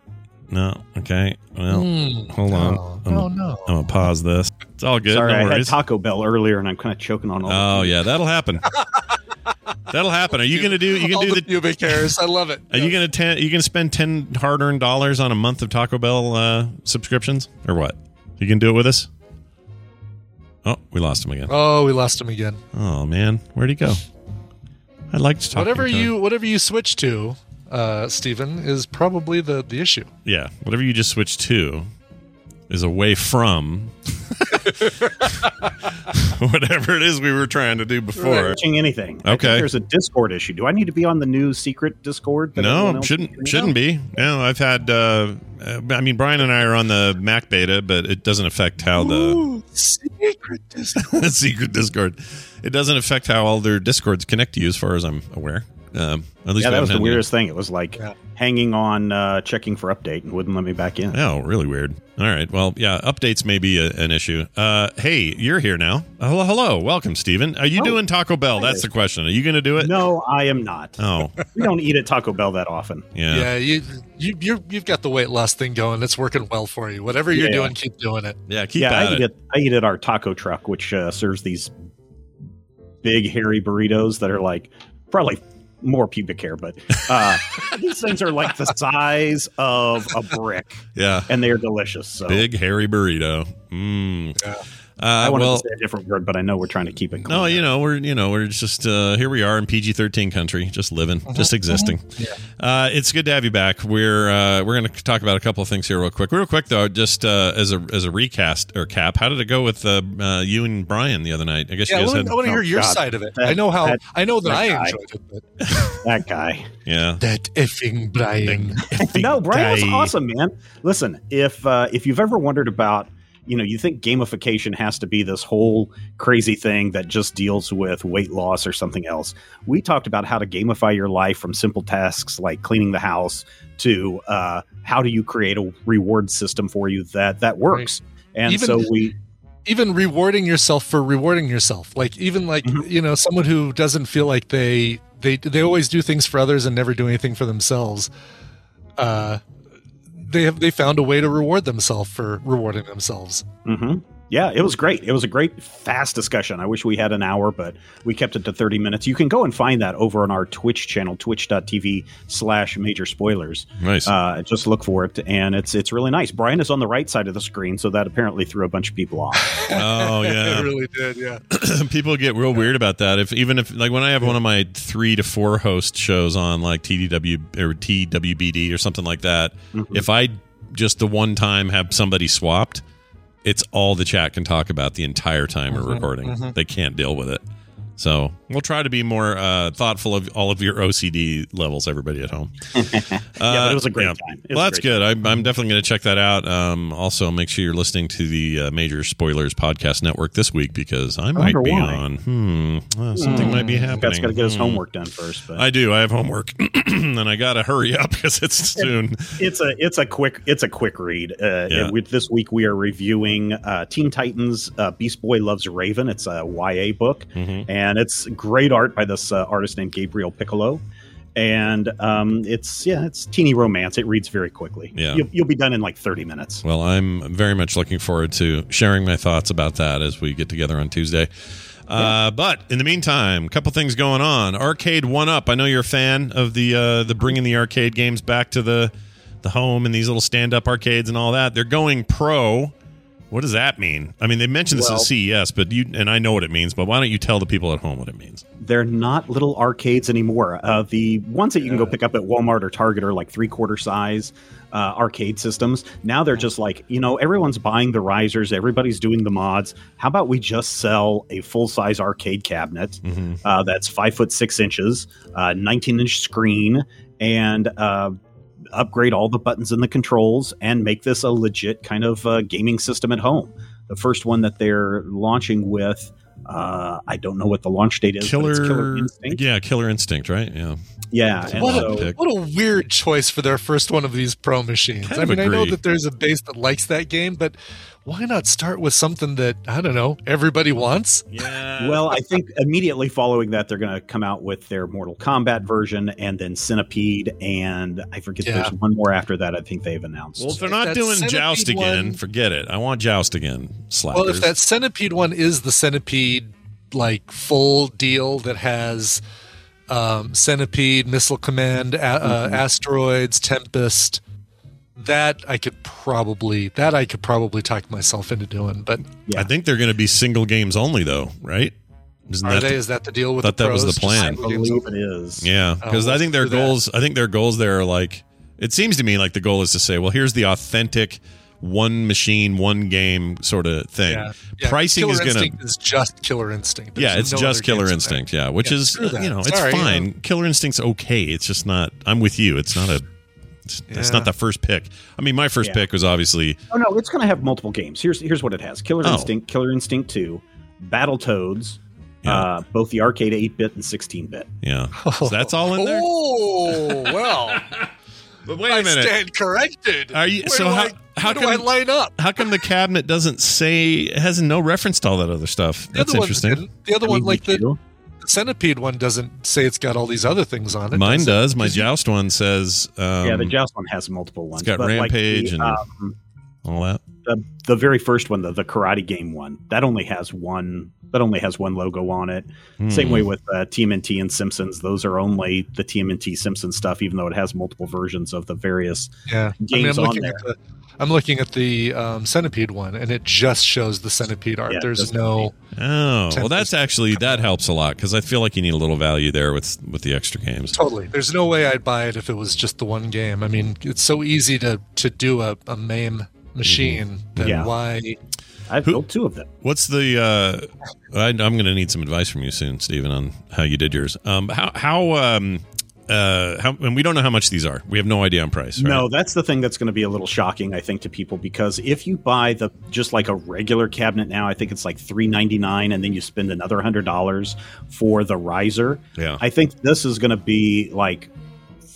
No. Okay. Well, Hmm. hold on. Oh, I'm, oh, no. I'm gonna pause this. It's all good. Sorry, no I had. Taco Bell earlier, and I'm kind of choking on all. oh food. yeah, that'll happen. that'll happen. Are you gonna do? You All can do the the. pubic hairs. I love it. Are you gonna ten? You gonna spend ten hard-earned dollars on a month of Taco Bell uh, subscriptions or what? You can do it with us. Oh, we lost him again. Oh, we lost him again. Oh man, where'd he go? I'd like to talk. Whatever to him. you whatever you switch to, uh, Stephen, is probably the the issue. Yeah, whatever you just switched to is away from whatever it is we were trying to do before. Watching anything. Okay. there's a Discord issue. Do I need to be on the new secret Discord? that No, shouldn't shouldn't be. No, I've had. Uh, uh, I mean, Brian and I are on the Mac beta, but it doesn't affect how the Ooh, secret Discord. secret Discord. It doesn't affect how all their Discords connect to you, as far as I'm aware. Um, at least Yeah, that was the had any- weirdest thing. It was like hanging on, uh, checking for update, and wouldn't let me back in. Oh, really weird. All right. Well, yeah, updates may be a, an issue. Uh, hey, you're here now. Hello, hello. Welcome, Stephen. Are you Oh, doing Taco Bell? That's the question. Are you going to do it? No, I am not. Oh, We don't eat at Taco Bell that often. yeah. Yeah, you you you you've got the weight loss thing going. It's working well for you. Whatever you're Yeah. doing, keep doing it. Yeah, keep yeah, at I it. eat, at, I eat at our taco truck, which uh, serves these big hairy burritos that are like probably more pubic hair, but uh, these things are like the size of a brick, yeah. and they are delicious. So Big hairy burrito. Mmm. I Uh, wanted well, to say a different word, but I know we're trying to keep it. Clean. no, you know we're you know we're just uh, here. We are in PG thirteen country, just living, Uh-huh. just existing. Uh, it's good to have you back. We're uh, we're going to talk about a couple of things here real quick. Real quick though, just uh, as a as a recast or cap, how did it go with uh, uh, you and Brian the other night? I guess Yeah, I you guys want, I want to hear your God. side of it. That- I know how that- I know that, that I guy. enjoyed it, but that guy. yeah. that effing Brian. no, Brian was awesome, man. Listen, if uh, if you've ever wondered about you know, you think gamification has to be this whole crazy thing that just deals with weight loss or something else. We talked about how to gamify your life from simple tasks like cleaning the house to uh, how do you create a reward system for you that that works. And Even- so we even rewarding yourself for rewarding yourself like even like Mm-hmm. you know someone who doesn't feel like they they they always do things for others and never do anything for themselves uh they have they found a way to reward themselves for rewarding themselves. Hmm Yeah, it was great. It was a great, fast discussion. I wish we had an hour, but we kept it to 30 minutes. You can go and find that over on our Twitch channel, twitch.tv slash major spoilers. Nice. Uh, just look for it, and it's it's really nice. Brian is on the right side of the screen, so that apparently threw a bunch of people off. Oh yeah, it really did yeah people get real weird about that. If even if like when I have one of my three to four host shows on like TDW or TWBD or something like that, Mm-hmm. if I just the one time have somebody swapped, it's all the chat can talk about the entire time we're recording. mhm. They can't deal with it. So we'll try to be more uh, thoughtful of all of your OCD levels, everybody at home. yeah, but it was a great yeah. time. Well, that's good. I'm, I'm definitely going to check that out. Um, also, make sure you're listening to the uh, Major Spoilers Podcast Network this week because I might be why. on. Hmm. Well, something might be happening. Scott's got to get his Hmm. homework done first. But I do. I have homework, and I got to hurry up because it's soon. it's a it's a quick it's a quick read. Uh, Yeah. with this week we are reviewing uh, Teen Titans uh, Beast Boy Loves Raven. It's a YA book, Mm-hmm. and it's great art by this uh, artist named Gabriel Picolo. And um, it's yeah, it's teeny romance. It reads very quickly. Yeah. you'll, you'll be done in like thirty minutes. Well, I'm very much looking forward to sharing my thoughts about that as we get together on Tuesday. Uh, but in the meantime, a couple things going on. Arcade1Up. I know you're a fan of the uh, the bringing the arcade games back to the the home and these little stand up arcades and all that. They're going pro. What does that mean? I mean, they mentioned this Well- at CES, but you and I know what it means. But why don't you tell the people at home what it means? They're not little arcades anymore. Uh, the ones that you can go pick up at Walmart or Target are like three quarter size uh, arcade systems. Now they're just like, you know, everyone's buying the risers, everybody's doing the mods. How about we just sell a full size arcade cabinet uh, that's five foot six inches, uh, 19 inch screen, and uh, upgrade all the buttons and the controls and make this a legit kind of uh, gaming system at home. The first one that they're launching with. Uh, I don't know what the launch date is. but Killer, it's Killer Instinct. yeah, Killer Instinct, right? Yeah, Yeah, and what, so a, what a weird choice for their first one of these pro machines. Kind I of mean, I know that there's a base that likes that game, but why not start with something that I don't know everybody wants? Yeah. well, I think immediately following that, they're going to come out with their Mortal Kombat version, and then Centipede, and I forget Yeah. there's one more after that. I think they've announced. Well, if they're not that doing Centipede Joust again, one- forget it. I want Joust again. Slackers. Well, if that centipede one is the centipede like full deal that has um, centipede, missile command, a- uh, Mm-hmm. asteroids, tempest, that I could probably that I could probably talk myself into doing. But yeah. I think they're going to be single games only, though, right? Isn't are that they? the- is that the deal with thought the that was the plan. I believe it is. Yeah, uh, because I think their do that. goals. I think their goals there are like. It seems to me like the goal is to say, well, here's the authentic one machine, one game sort of thing. Yeah. Yeah, Pricing Killer is going Instinct to. is just Killer Instinct. Yeah, it's no just Killer Instinct. there. Yeah, which Yeah, is screw you know it's Sorry, fine. yeah. Killer Instinct's okay. It's just not. I'm with you. It's not a. It's, it's Yeah. not the first pick. I mean, my first Yeah. pick was obviously Oh no, it's going to have multiple games. Here's here's what it has: Killer Oh. Instinct, Killer Instinct Two, Battletoads, Yeah. uh, both the arcade 8 bit and 16 bit. yeah. So that's all in there. Oh well, But wait I a minute. stand corrected. Are you- Where so how- I, how where do I line up? How come the cabinet doesn't say it has no reference to all that other stuff? The That's other one interesting. The other I one, like the, you- the centipede one, doesn't say it's got all these other things on it. Mine does does. My Joust one says um, yeah, the Joust one has multiple ones. got but like Rampage the, and- um, all that. The the very first one, the the Karate Game one, that only has one. That only has one logo on it. Same Hmm. way with uh, TMNT and Simpsons; those are only the TMNT Simpsons stuff, even though it has multiple versions of the various Yeah, games I mean, I'm on looking there. at the. I'm looking at the um, centipede one, and it just shows the centipede art. Yeah, There's no. Oh, well, that's actually that helps a lot because I feel like you need a little value there with with the extra games. Totally. There's no way I'd buy it if it was just the one game. I mean, it's so easy to to do a, a MAME machine. Then Yeah. why? I've Who- built two of them. What's the? Uh, I, I'm going to need some advice from you soon, Stephen, on how you did yours. Um, how how um, uh, how, and we don't know how much these are. We have no idea on price. Right? No, that's the thing that's going to be a little shocking, I think, to people because if you buy the just like a regular cabinet now, I think it's like three ninety nine, and then you spend another hundred dollars for the riser. Yeah. I think this is going to be like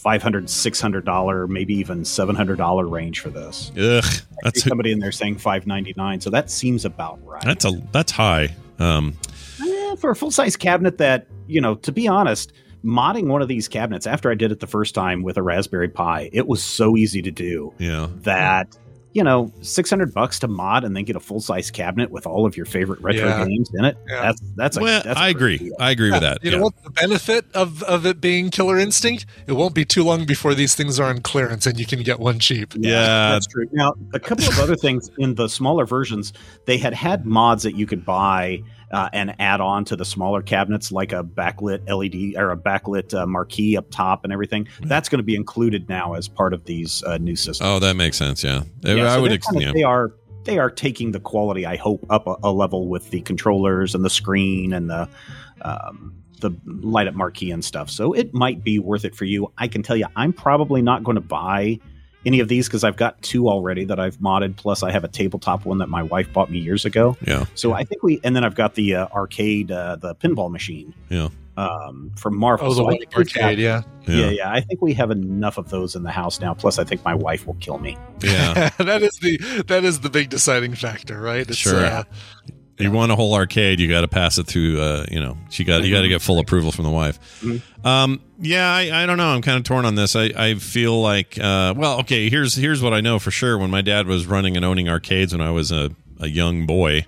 500 600 dollar maybe even 700 dollar range for this. Ugh, that's somebody in there saying 599 so that seems about right. That's a that's high. Um, Eh, for a full size cabinet that you know to be honest modding one of these cabinets after i did it the first time with a raspberry pi it was so easy to do yeah, that you know 600 bucks to mod and then get a full size cabinet with all of your favorite retro Yeah. games in it Yeah. that's that's a, well, that's a I agree. deal. I agree with that. You yeah. know what? The benefit of, of it being Killer Instinct, it won't be too long before these things are on clearance and you can get one cheap. Yeah, that's true. Now, a couple of other things in the smaller versions, they had had mods that you could buy uh, and add on to the smaller cabinets, like a backlit LED or a backlit uh, marquee up top and everything. That's going to be included now as part of these uh, new systems. Oh, that makes sense. Yeah, Yeah, I so would. Ex- kind of- yeah. They are they are taking the quality, I hope, up a, a level with the controllers and the screen and the um, the light up marquee and stuff. So it might be worth it for you. I can tell you, I'm probably not going to buy any of these because I've got two already that I've modded. Plus, I have a tabletop one that my wife bought me years ago. Yeah, So I think we, and then I've got the uh, arcade, uh, the pinball machine yeah. um, from Marvel. Oh, the So one think we've got- arcade, yeah. yeah, Yeah. yeah. I think we have enough of those in the house now. Plus, I think my wife will kill me. Yeah, that is the that is the big deciding factor, right? It's, Sure. uh, you want a whole arcade, you got to pass it through. Uh, you know, she got you got to get full approval from the wife. Um, yeah, I, I don't know. I'm kind of torn on this. I, I feel like, uh, well, okay. Here's here's what I know for sure. When my dad was running and owning arcades when I was a, a young boy,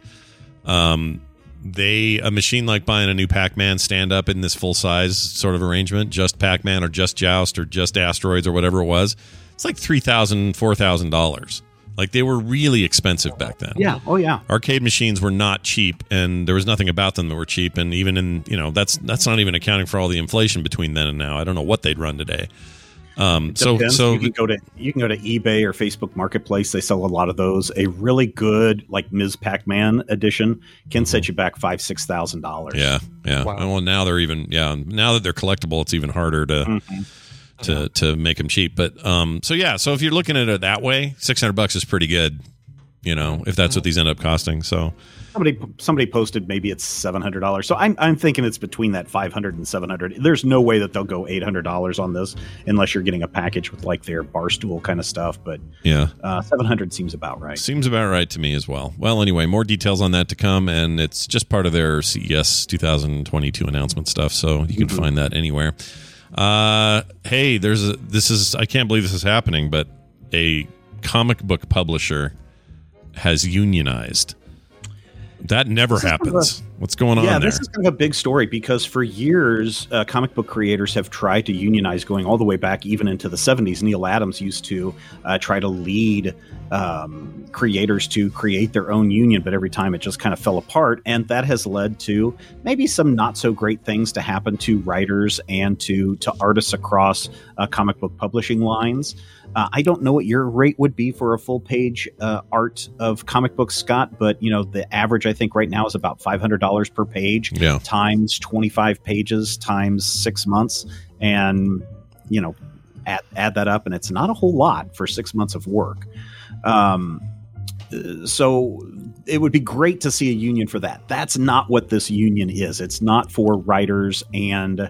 um, they a machine like buying a new Pac-Man stand up in this full size sort of arrangement, just Pac-Man or just Joust or just Asteroids or whatever it was. It's like three thousand, four thousand dollars. Like they were really expensive back then Yeah. Oh, yeah. arcade machines were not cheap and there was nothing about them that were cheap and even in you know that's that's not even accounting for all the inflation between then and now i don't know what they'd run today um so so you can go to you can go to eBay or Facebook Marketplace. They sell a lot of those. A really good like Ms. Pac-Man edition can set you back five six thousand dollars. yeah yeah Wow. well now they're even yeah now that they're collectible it's even harder to Mm-hmm. To to make them cheap but um so yeah so if you're looking at it that way 600 bucks is pretty good you know if that's what these end up costing so Somebody somebody posted maybe it's seven hundred dollars. So I'm I'm thinking it's between that 500 and 700. There's no way that they'll go eight hundred dollars on this unless you're getting a package with like their bar stool kind of stuff. But yeah uh, seven hundred seems about right. Seems about right to me as well. Well, anyway, more details on that to come, and it's just part of their CES 2022 announcement stuff, so you can Mm-hmm. find that anywhere. Uh, hey, there's a this is I can't believe this is happening, but a comic book publisher has unionized. That never This is kind of happens. What's going on yeah, there? this is kind of a big story because for years, uh, comic book creators have tried to unionize, going all the way back even into the 70s. Neal Adams used to uh, try to lead um, creators to create their own union, but every time it just kind of fell apart. And that has led to maybe some not so great things to happen to writers and to, to artists across uh, comic book publishing lines. Uh, I don't know what your rate would be for a full page uh, art of comic books, Scott, but you know the average I think right now is about five hundred dollars per page Yeah. times twenty five pages times six months, and you know add add that up, and it's not a whole lot for six months of work. Um, so it would be great to see a union for that. That's not what this union is. It's not for writers and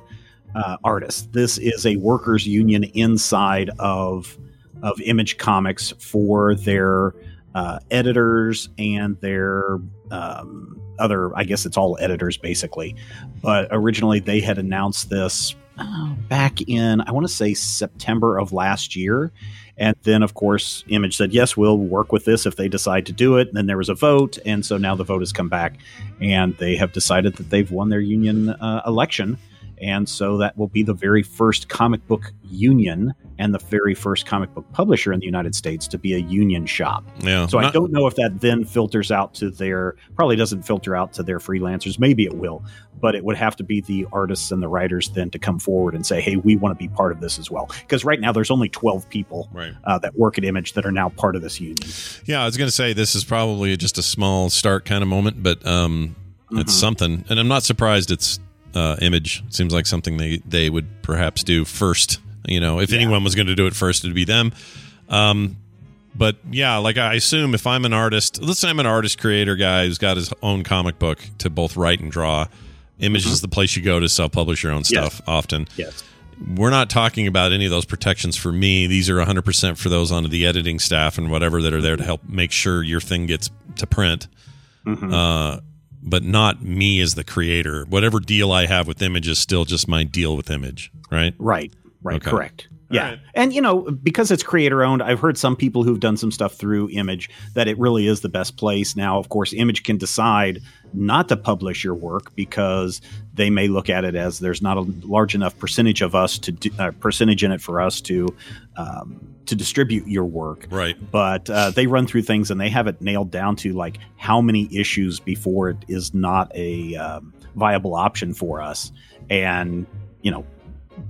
uh, artists. This is a workers' union inside of of Image Comics for their uh, editors and their um, other. I guess it's all editors basically. But originally they had announced this uh, back in I want to say September of last year. And then, of course, Image said, yes, we'll work with this if they decide to do it. And then there was a vote. And so now the vote has come back and they have decided that they've won their union uh, election. And so that will be the very first comic book union and the very first comic book publisher in the United States to be a union shop. yeah. So I don't know if that then filters out to their probably doesn't filter out to their freelancers. Maybe it will, but it would have to be the artists and the writers then to come forward and say, "Hey, we want to be part of this as well." Because right now there's only 12 people Right. uh, that work at Image that are now part of this union. Yeah, I was going to say this is probably just a small start kind of moment, but um, it's Mhm. something, and I'm not surprised it's uh, image. Seems like something they they would perhaps do first. You know, if anyone was going to do it first, it'd be them. Um, but yeah, like I assume if I'm an artist, let's say I'm an artist creator guy who's got his own comic book to both write and draw. Image is the place you go to self publish your own stuff often. Yes. We're not talking about any of those protections for me. These are 100% for those on the editing staff and whatever that are there to help make sure your thing gets to print. Mhm. Uh, but not me as the creator. Whatever deal I have with Image is still just my deal with Image, right? Right. Right. Okay. Correct. Yeah. And, you know, because it's creator owned, I've heard some people who've done some stuff through Image that it really is the best place. Now, of course, Image can decide not to publish your work because they may look at it as there's not a large enough percentage of us to do, uh, percentage in it for us to um, to distribute your work. Right. But uh, they run through things and they have it nailed down to like how many issues before it is not a um, viable option for us, and you know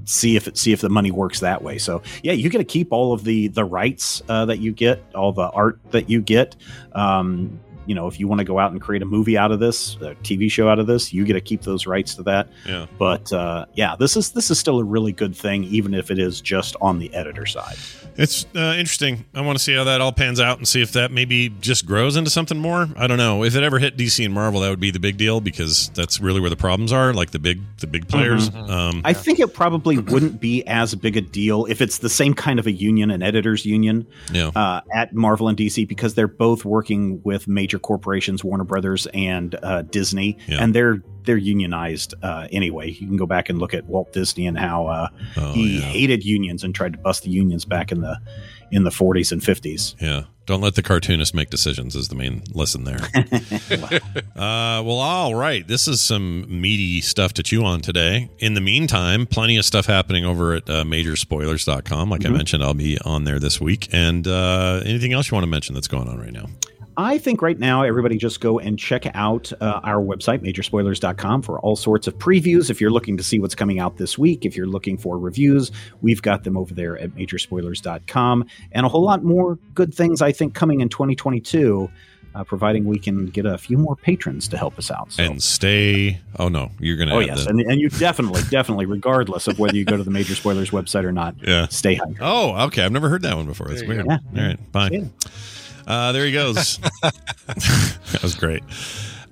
see if it see if the money works that way. So yeah, you get to keep all of the the rights uh, that you get, all the art that you get. Um, you know, if you want to go out and create a movie out of this, a TV show out of this, you get to keep those rights to that. Yeah. But uh, yeah, this is this is still a really good thing, even if it is just on the editor side. It's uh, interesting. I want to see how that all pans out and see if that maybe just grows into something more. I don't know. If it ever hit DC and Marvel, that would be the big deal because that's really where the problems are, like the big the big players. Mhm. Um, I think it probably wouldn't be as big a deal if it's the same kind of a union, an editors union, Yeah. uh, at Marvel and DC, because they're both working with major corporations, Warner Brothers and uh, Disney, Yeah. and they're they're unionized uh, anyway. You can go back and look at Walt Disney and how uh, Oh, he hated unions and tried to bust the unions back in the in the 40s and 50s. Yeah. Don't let the cartoonist make decisions is the main lesson there. uh, well, all right. This is some meaty stuff to chew on today. In the meantime, plenty of stuff happening over at uh, majorspoilers.com. Like I Mhm. mentioned, I'll be on there this week. And uh, anything else you want to mention that's going on right now? I think right now, everybody just go and check out uh, our website, majorspoilers.com, for all sorts of previews. If you're looking to see what's coming out this week, if you're looking for reviews, we've got them over there at majorspoilers.com. And a whole lot more good things, I think, coming in 2022, uh, providing we can get a few more patrons to help us out. So. And stay. Oh, no. You're going to Oh, yes. And, and you definitely, definitely, regardless of whether you go to the Major Spoilers website or not, Yeah. stay hydrated. Oh, okay. I've never heard that one before. That's weird. go. All Yeah. right. Bye. Uh, there he goes. that was great.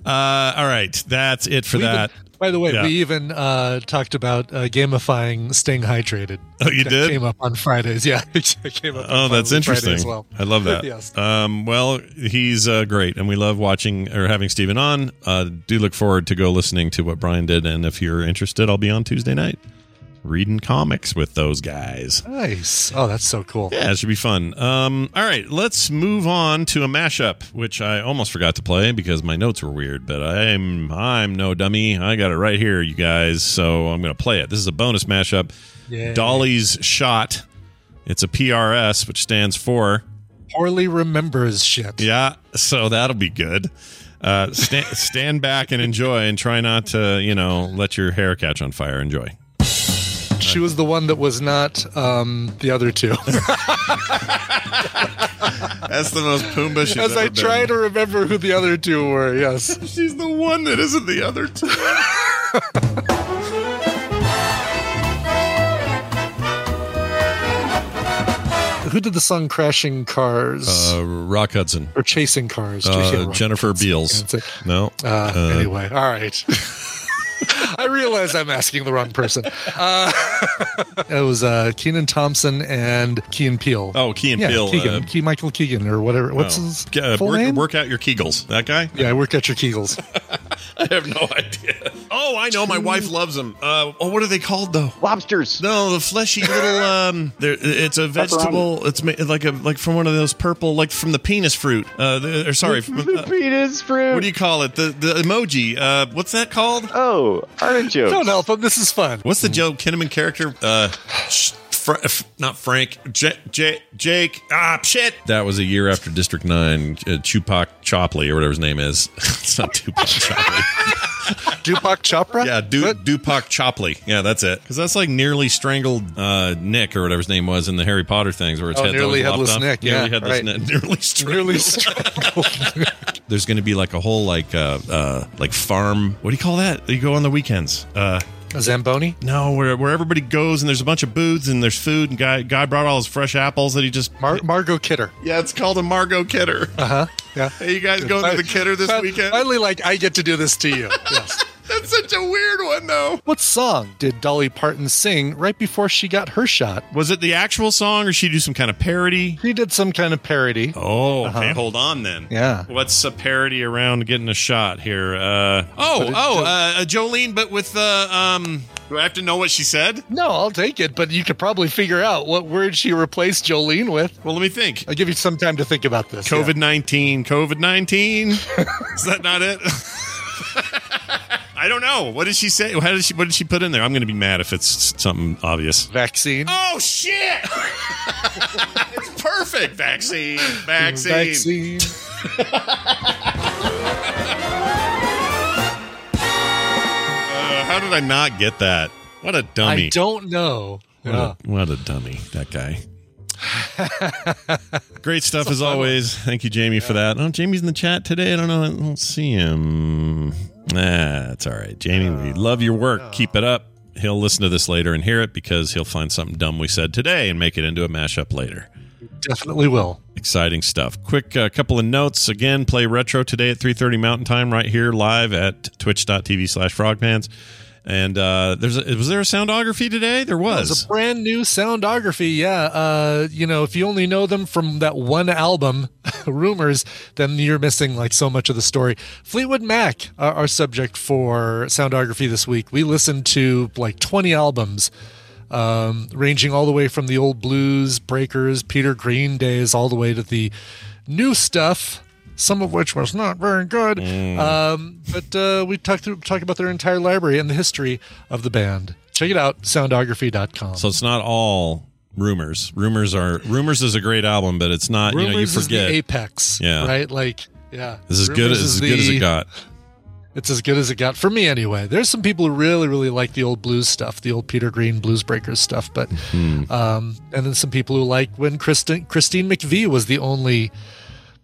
Uh, all right. That's it for We even- that. by the way, Yeah. we even uh, talked about uh, gamifying staying hydrated. Oh, you That did? Came up on Fridays. Yeah, it came up. Oh, on that's interesting. as well. I love that. yes. Um, well, he's uh, great, and we love watching or having Stephen on. Uh, do look forward to go listening to what Brian did, and if you're interested, I'll be on Tuesday night reading comics with those guys. Nice. Oh, that's so cool. Yeah, it should be fun. Um, all right, let's move on to a mashup, which I almost forgot to play because my notes were weird. But I'm I'm no dummy. I got it right here, you guys. So I'm going to play it. This is a bonus mashup. Yay. Dolly's shot. It's a PRS, which stands for Poorly remembers shit. yeah. So that'll be good. Uh, stand, stand back and enjoy, and try not to you know let your hair catch on fire. Enjoy. She was the one that was not um, the other two. That's the most Pumbaa she's As I been. try to remember who the other two were, yes. She's the one that isn't the other two. Who did the song "Crashing Cars" Uh, Rock Hudson. or "Chasing Cars"? Uh, Yeah, Rock Jennifer Hudson. Beals. That's it. No. Uh, Uh, anyway, all right. I realize I'm asking the wrong person. Uh, it was uh, Kenan Thompson and Kean Peele. Oh, Key and yeah, Peele. Keegan, uh, Key Michael Keegan or whatever. What's oh. his Uh, full work, name? work out your Kegels. That guy? Yeah, I work at your Kegels. I have no idea. Oh, I know. My wife loves them. Uh, oh, what are they called though? Lobsters. No, the fleshy little. Um, it's a vegetable. It's ma- like a like from one of those purple, like from the penis fruit. Uh, the, or sorry, from, uh, penis fruit. what do you call it? The the emoji. Uh, what's that called? Oh, artichokes. Don't help him. This is fun. What's the Joe Kinnaman character? Uh, sh- Fra- f- not Frank. J- J- Jake. Ah, shit. That was a year after District Nine. Uh, Tupac Chopley or whatever his name is. it's not Tupac Chopley. Dupac Chopra? Yeah, du- Dupac Chopley. Yeah, that's it. Because that's like nearly strangled uh, Nick or whatever his name was in the Harry Potter things where its Oh, head nearly headless off. Nick, Nearly yeah, headless right. Nick. Nearly strangled. Nearly strangled. There's going to be like a whole like uh, uh, like farm. What do you call that? You go on the weekends. Uh, A Zamboni? no, where where everybody goes and there's a bunch of booths and there's food and guy guy brought all his fresh apples that he just. Mar- Margot Kidder. yeah, it's called a Margot Kidder. Uh huh. Yeah. Hey, you guys going to the Kidder this weekend? Finally, like, I get to do this to you. Yes. That's such a weird one, though. what song did Dolly Parton sing right before she got her shot? Was it the actual song or she do some kind of parody? She did some kind of parody. Oh, okay. Uh-huh. Hold on then. Yeah. What's a parody around getting a shot here? Uh, oh, it- oh, uh, Jolene, but with uh, um. Do I have to know what she said? No, I'll take it, but you could probably figure out what word she replaced Jolene with. Well, let me think. I'll give you some time to think about this. COVID nineteen. COVID nineteen. Is that not it? I don't know. What did she say? How did she? What did she put in there? I'm going to be mad if it's something obvious. Vaccine. Oh shit! it's perfect. Vaccine. Vaccine. Vaccine. Uh, how did I not get that? What a dummy. I don't know. What, Yeah. a, what a dummy, that guy. Great stuff as always. Thank you, Jamie, for that. Oh, Jamie's in the chat today. I don't know. I don't see him. Nah, it's all right. Jamie, we love your work. Keep it up. He'll listen to this later and hear it because he'll find something dumb we said today and make it into a mashup later. Definitely will. Exciting stuff. Quick uh, couple of notes. Again, play retro today at 3.30 Mountain Time right here live at twitch.tv slash frogpants. And uh, there's a, was there a soundography today? There was. was a brand new soundography. Yeah. Uh, you know, if you only know them from that one album, Rumors, then you're missing like so much of the story. Fleetwood Mac are our subject for soundography this week. We listened to like 20 albums, um, ranging all the way from the old blues breakers, Peter Green days, all the way to the new stuff. Some of which was not very good, um, but uh, we talked talk about their entire library and the history of the band. Check it out, soundography.com. So it's not all rumors. Rumors are rumors is a great album, but it's not. you know, you Rumors is forget. the apex. Yeah. Right? Like, yeah. This is good. Rumors As is good as it got. It's as good as it got for me anyway. There's some people who really, really like the old blues stuff, the old Peter Green Blues Breakers stuff, but Hmm. um, and then some people who like when Christine Christine McVie was the only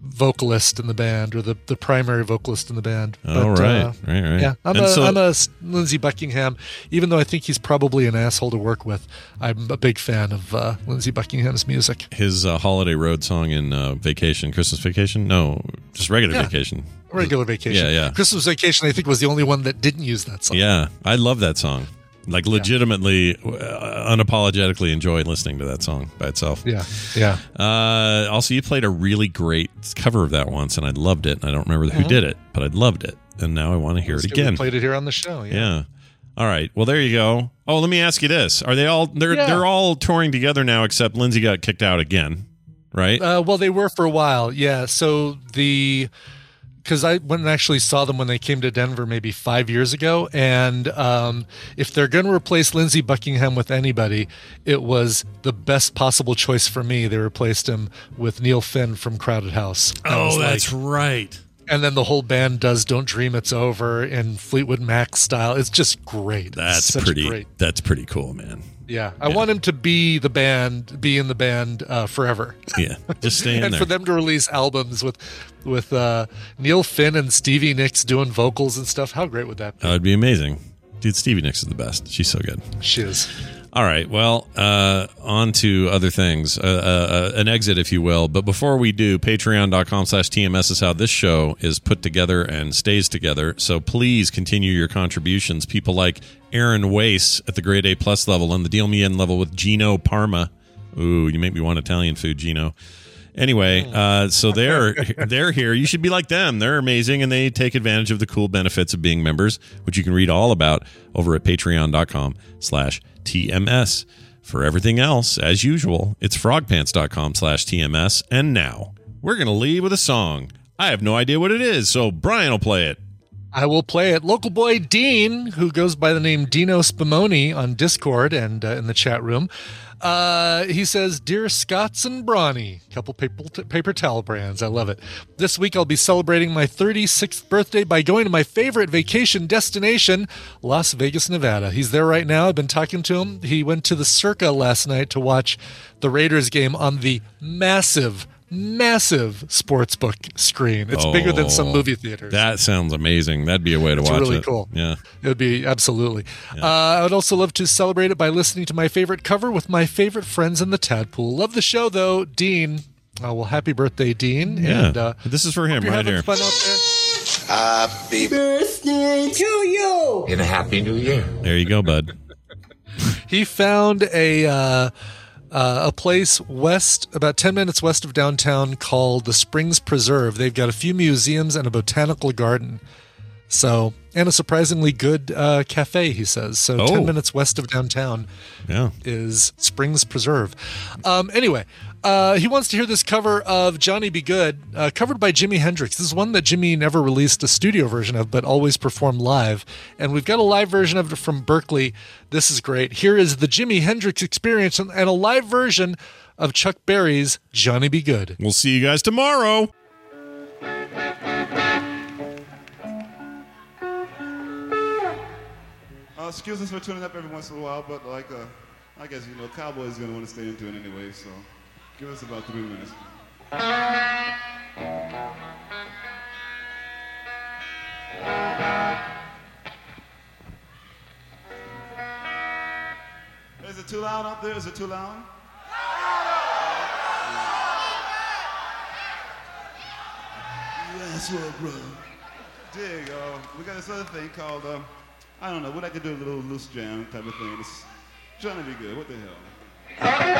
vocalist in the band or the, the primary vocalist in the band. Oh, right. Right, right. Yeah, I'm And a so- am a Lindsey Buckingham. Even though I think he's probably an asshole to work with, I'm a big fan of uh, Lindsey Buckingham's music. His uh, holiday road song in uh, Vacation, Christmas Vacation. No, just regular Yeah. Vacation. Regular Vacation. Yeah, yeah. Christmas Vacation, I think, was the only one that didn't use that song. Yeah, I love that song. Like legitimately, uh, unapologetically enjoy listening to that song by itself. Yeah, yeah. Uh, also, you played a really great cover of that once, and I loved it. And I don't remember who Mhm. did it, but I loved it, and now I want to hear it Let's we again. Played it here on the show. Yeah. Yeah. All right. Well, there you go. Oh, let me ask you this: Are they all they're Yeah. they're all touring together now? Except Lindsey got kicked out again, right? Uh, well, they were for a while. Yeah. So the because I went and actually saw them when they came to Denver maybe five years ago, and um, if they're going to replace Lindsey Buckingham with anybody, it was the best possible choice for me. They replaced him with Neil Finn from Crowded House. Was oh, like- that's right. and then the whole band does "Don't Dream It's Over" in Fleetwood Mac style. It's just great. That's pretty. Great. That's pretty cool, man. Yeah, I want him to be the band, be in the band uh, forever. Yeah, just stay in and there. for them to release albums with with uh, Neil Finn and Stevie Nicks doing vocals and stuff, how great would that be? That would be amazing. Dude, Stevie Nicks is the best. She's so good. She is. All right. Well, uh, on to other things. Uh, uh, uh, an exit, if you will. But before we do, patreon.com slash TMS is how this show is put together and stays together. So please continue your contributions. People like Aaron Wace at the grade A plus level and the Deal Me In level with Gino Parma. Ooh, you make me want Italian food, Gino. Anyway, uh, so they're they're here. You should be like them. They're amazing, and they take advantage of the cool benefits of being members, which you can read all about over at Patreon.com/slash TMS. For everything else, as usual, it's frogpants.com/slash TMS. And now we're gonna leave with a song. I have no idea what it is, so Brian will play it. I will play it. Local boy Dean, who goes by the name Dino Spumoni on Discord and uh, in the chat room, uh, he says, "Dear Scots and Brawny, couple paper, t- paper towel brands. I love it. This week I'll be celebrating my 36th birthday by going to my favorite vacation destination, Las Vegas, Nevada. He's there right now. I've been talking to him. He went to the Circa last night to watch the Raiders game on the massive." Massive sports book screen. It's bigger than some Oh, movie theaters. That sounds amazing. That'd be a way to It's watch really it. cool. Yeah. It would be absolutely. Uh, I would also love to celebrate it by listening to my favorite cover with my favorite friends in the Tadpool. Love the show though, Dean. Uh, well, happy birthday, Dean! Yeah. And uh, this is for hope him you're right here. Fun out there. Happy birthday to you. In a happy new year. There you go, bud. He found a uh, a place west, about ten minutes west of downtown, called the Springs Preserve. They've got a few museums and a botanical garden. So, and a surprisingly good uh, cafe, he says. So, Oh. 10 minutes west of downtown Yeah. is Springs Preserve. Um, anyway, uh, he wants to hear this cover of Johnny B. Goode, uh, covered by Jimi Hendrix. This is one that Jimi never released a studio version of, but always performed live. And we've got a live version of it from Berkeley. This is great. Here is the Jimi Hendrix experience and and a live version of Chuck Berry's Johnny B. Goode. We'll see you guys tomorrow. Uh, excuse us for tuning up every once in a while, but like, uh, I guess you know, Cowboys gonna want to stay into it anyway. So, give us about three minutes. Is it too loud up there? Is it too loud? Yes, well, brother. Dig, uh, we got this other thing called, uh, I don't know, what I could do a little loose jam type of thing. It's trying to be good. What the hell? Well,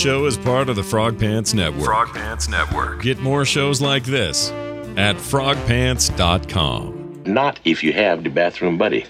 show is part of the Frog Pants Network. Frog Pants Network. Get more shows like this at frogpants.com. Not if you have the bathroom buddy.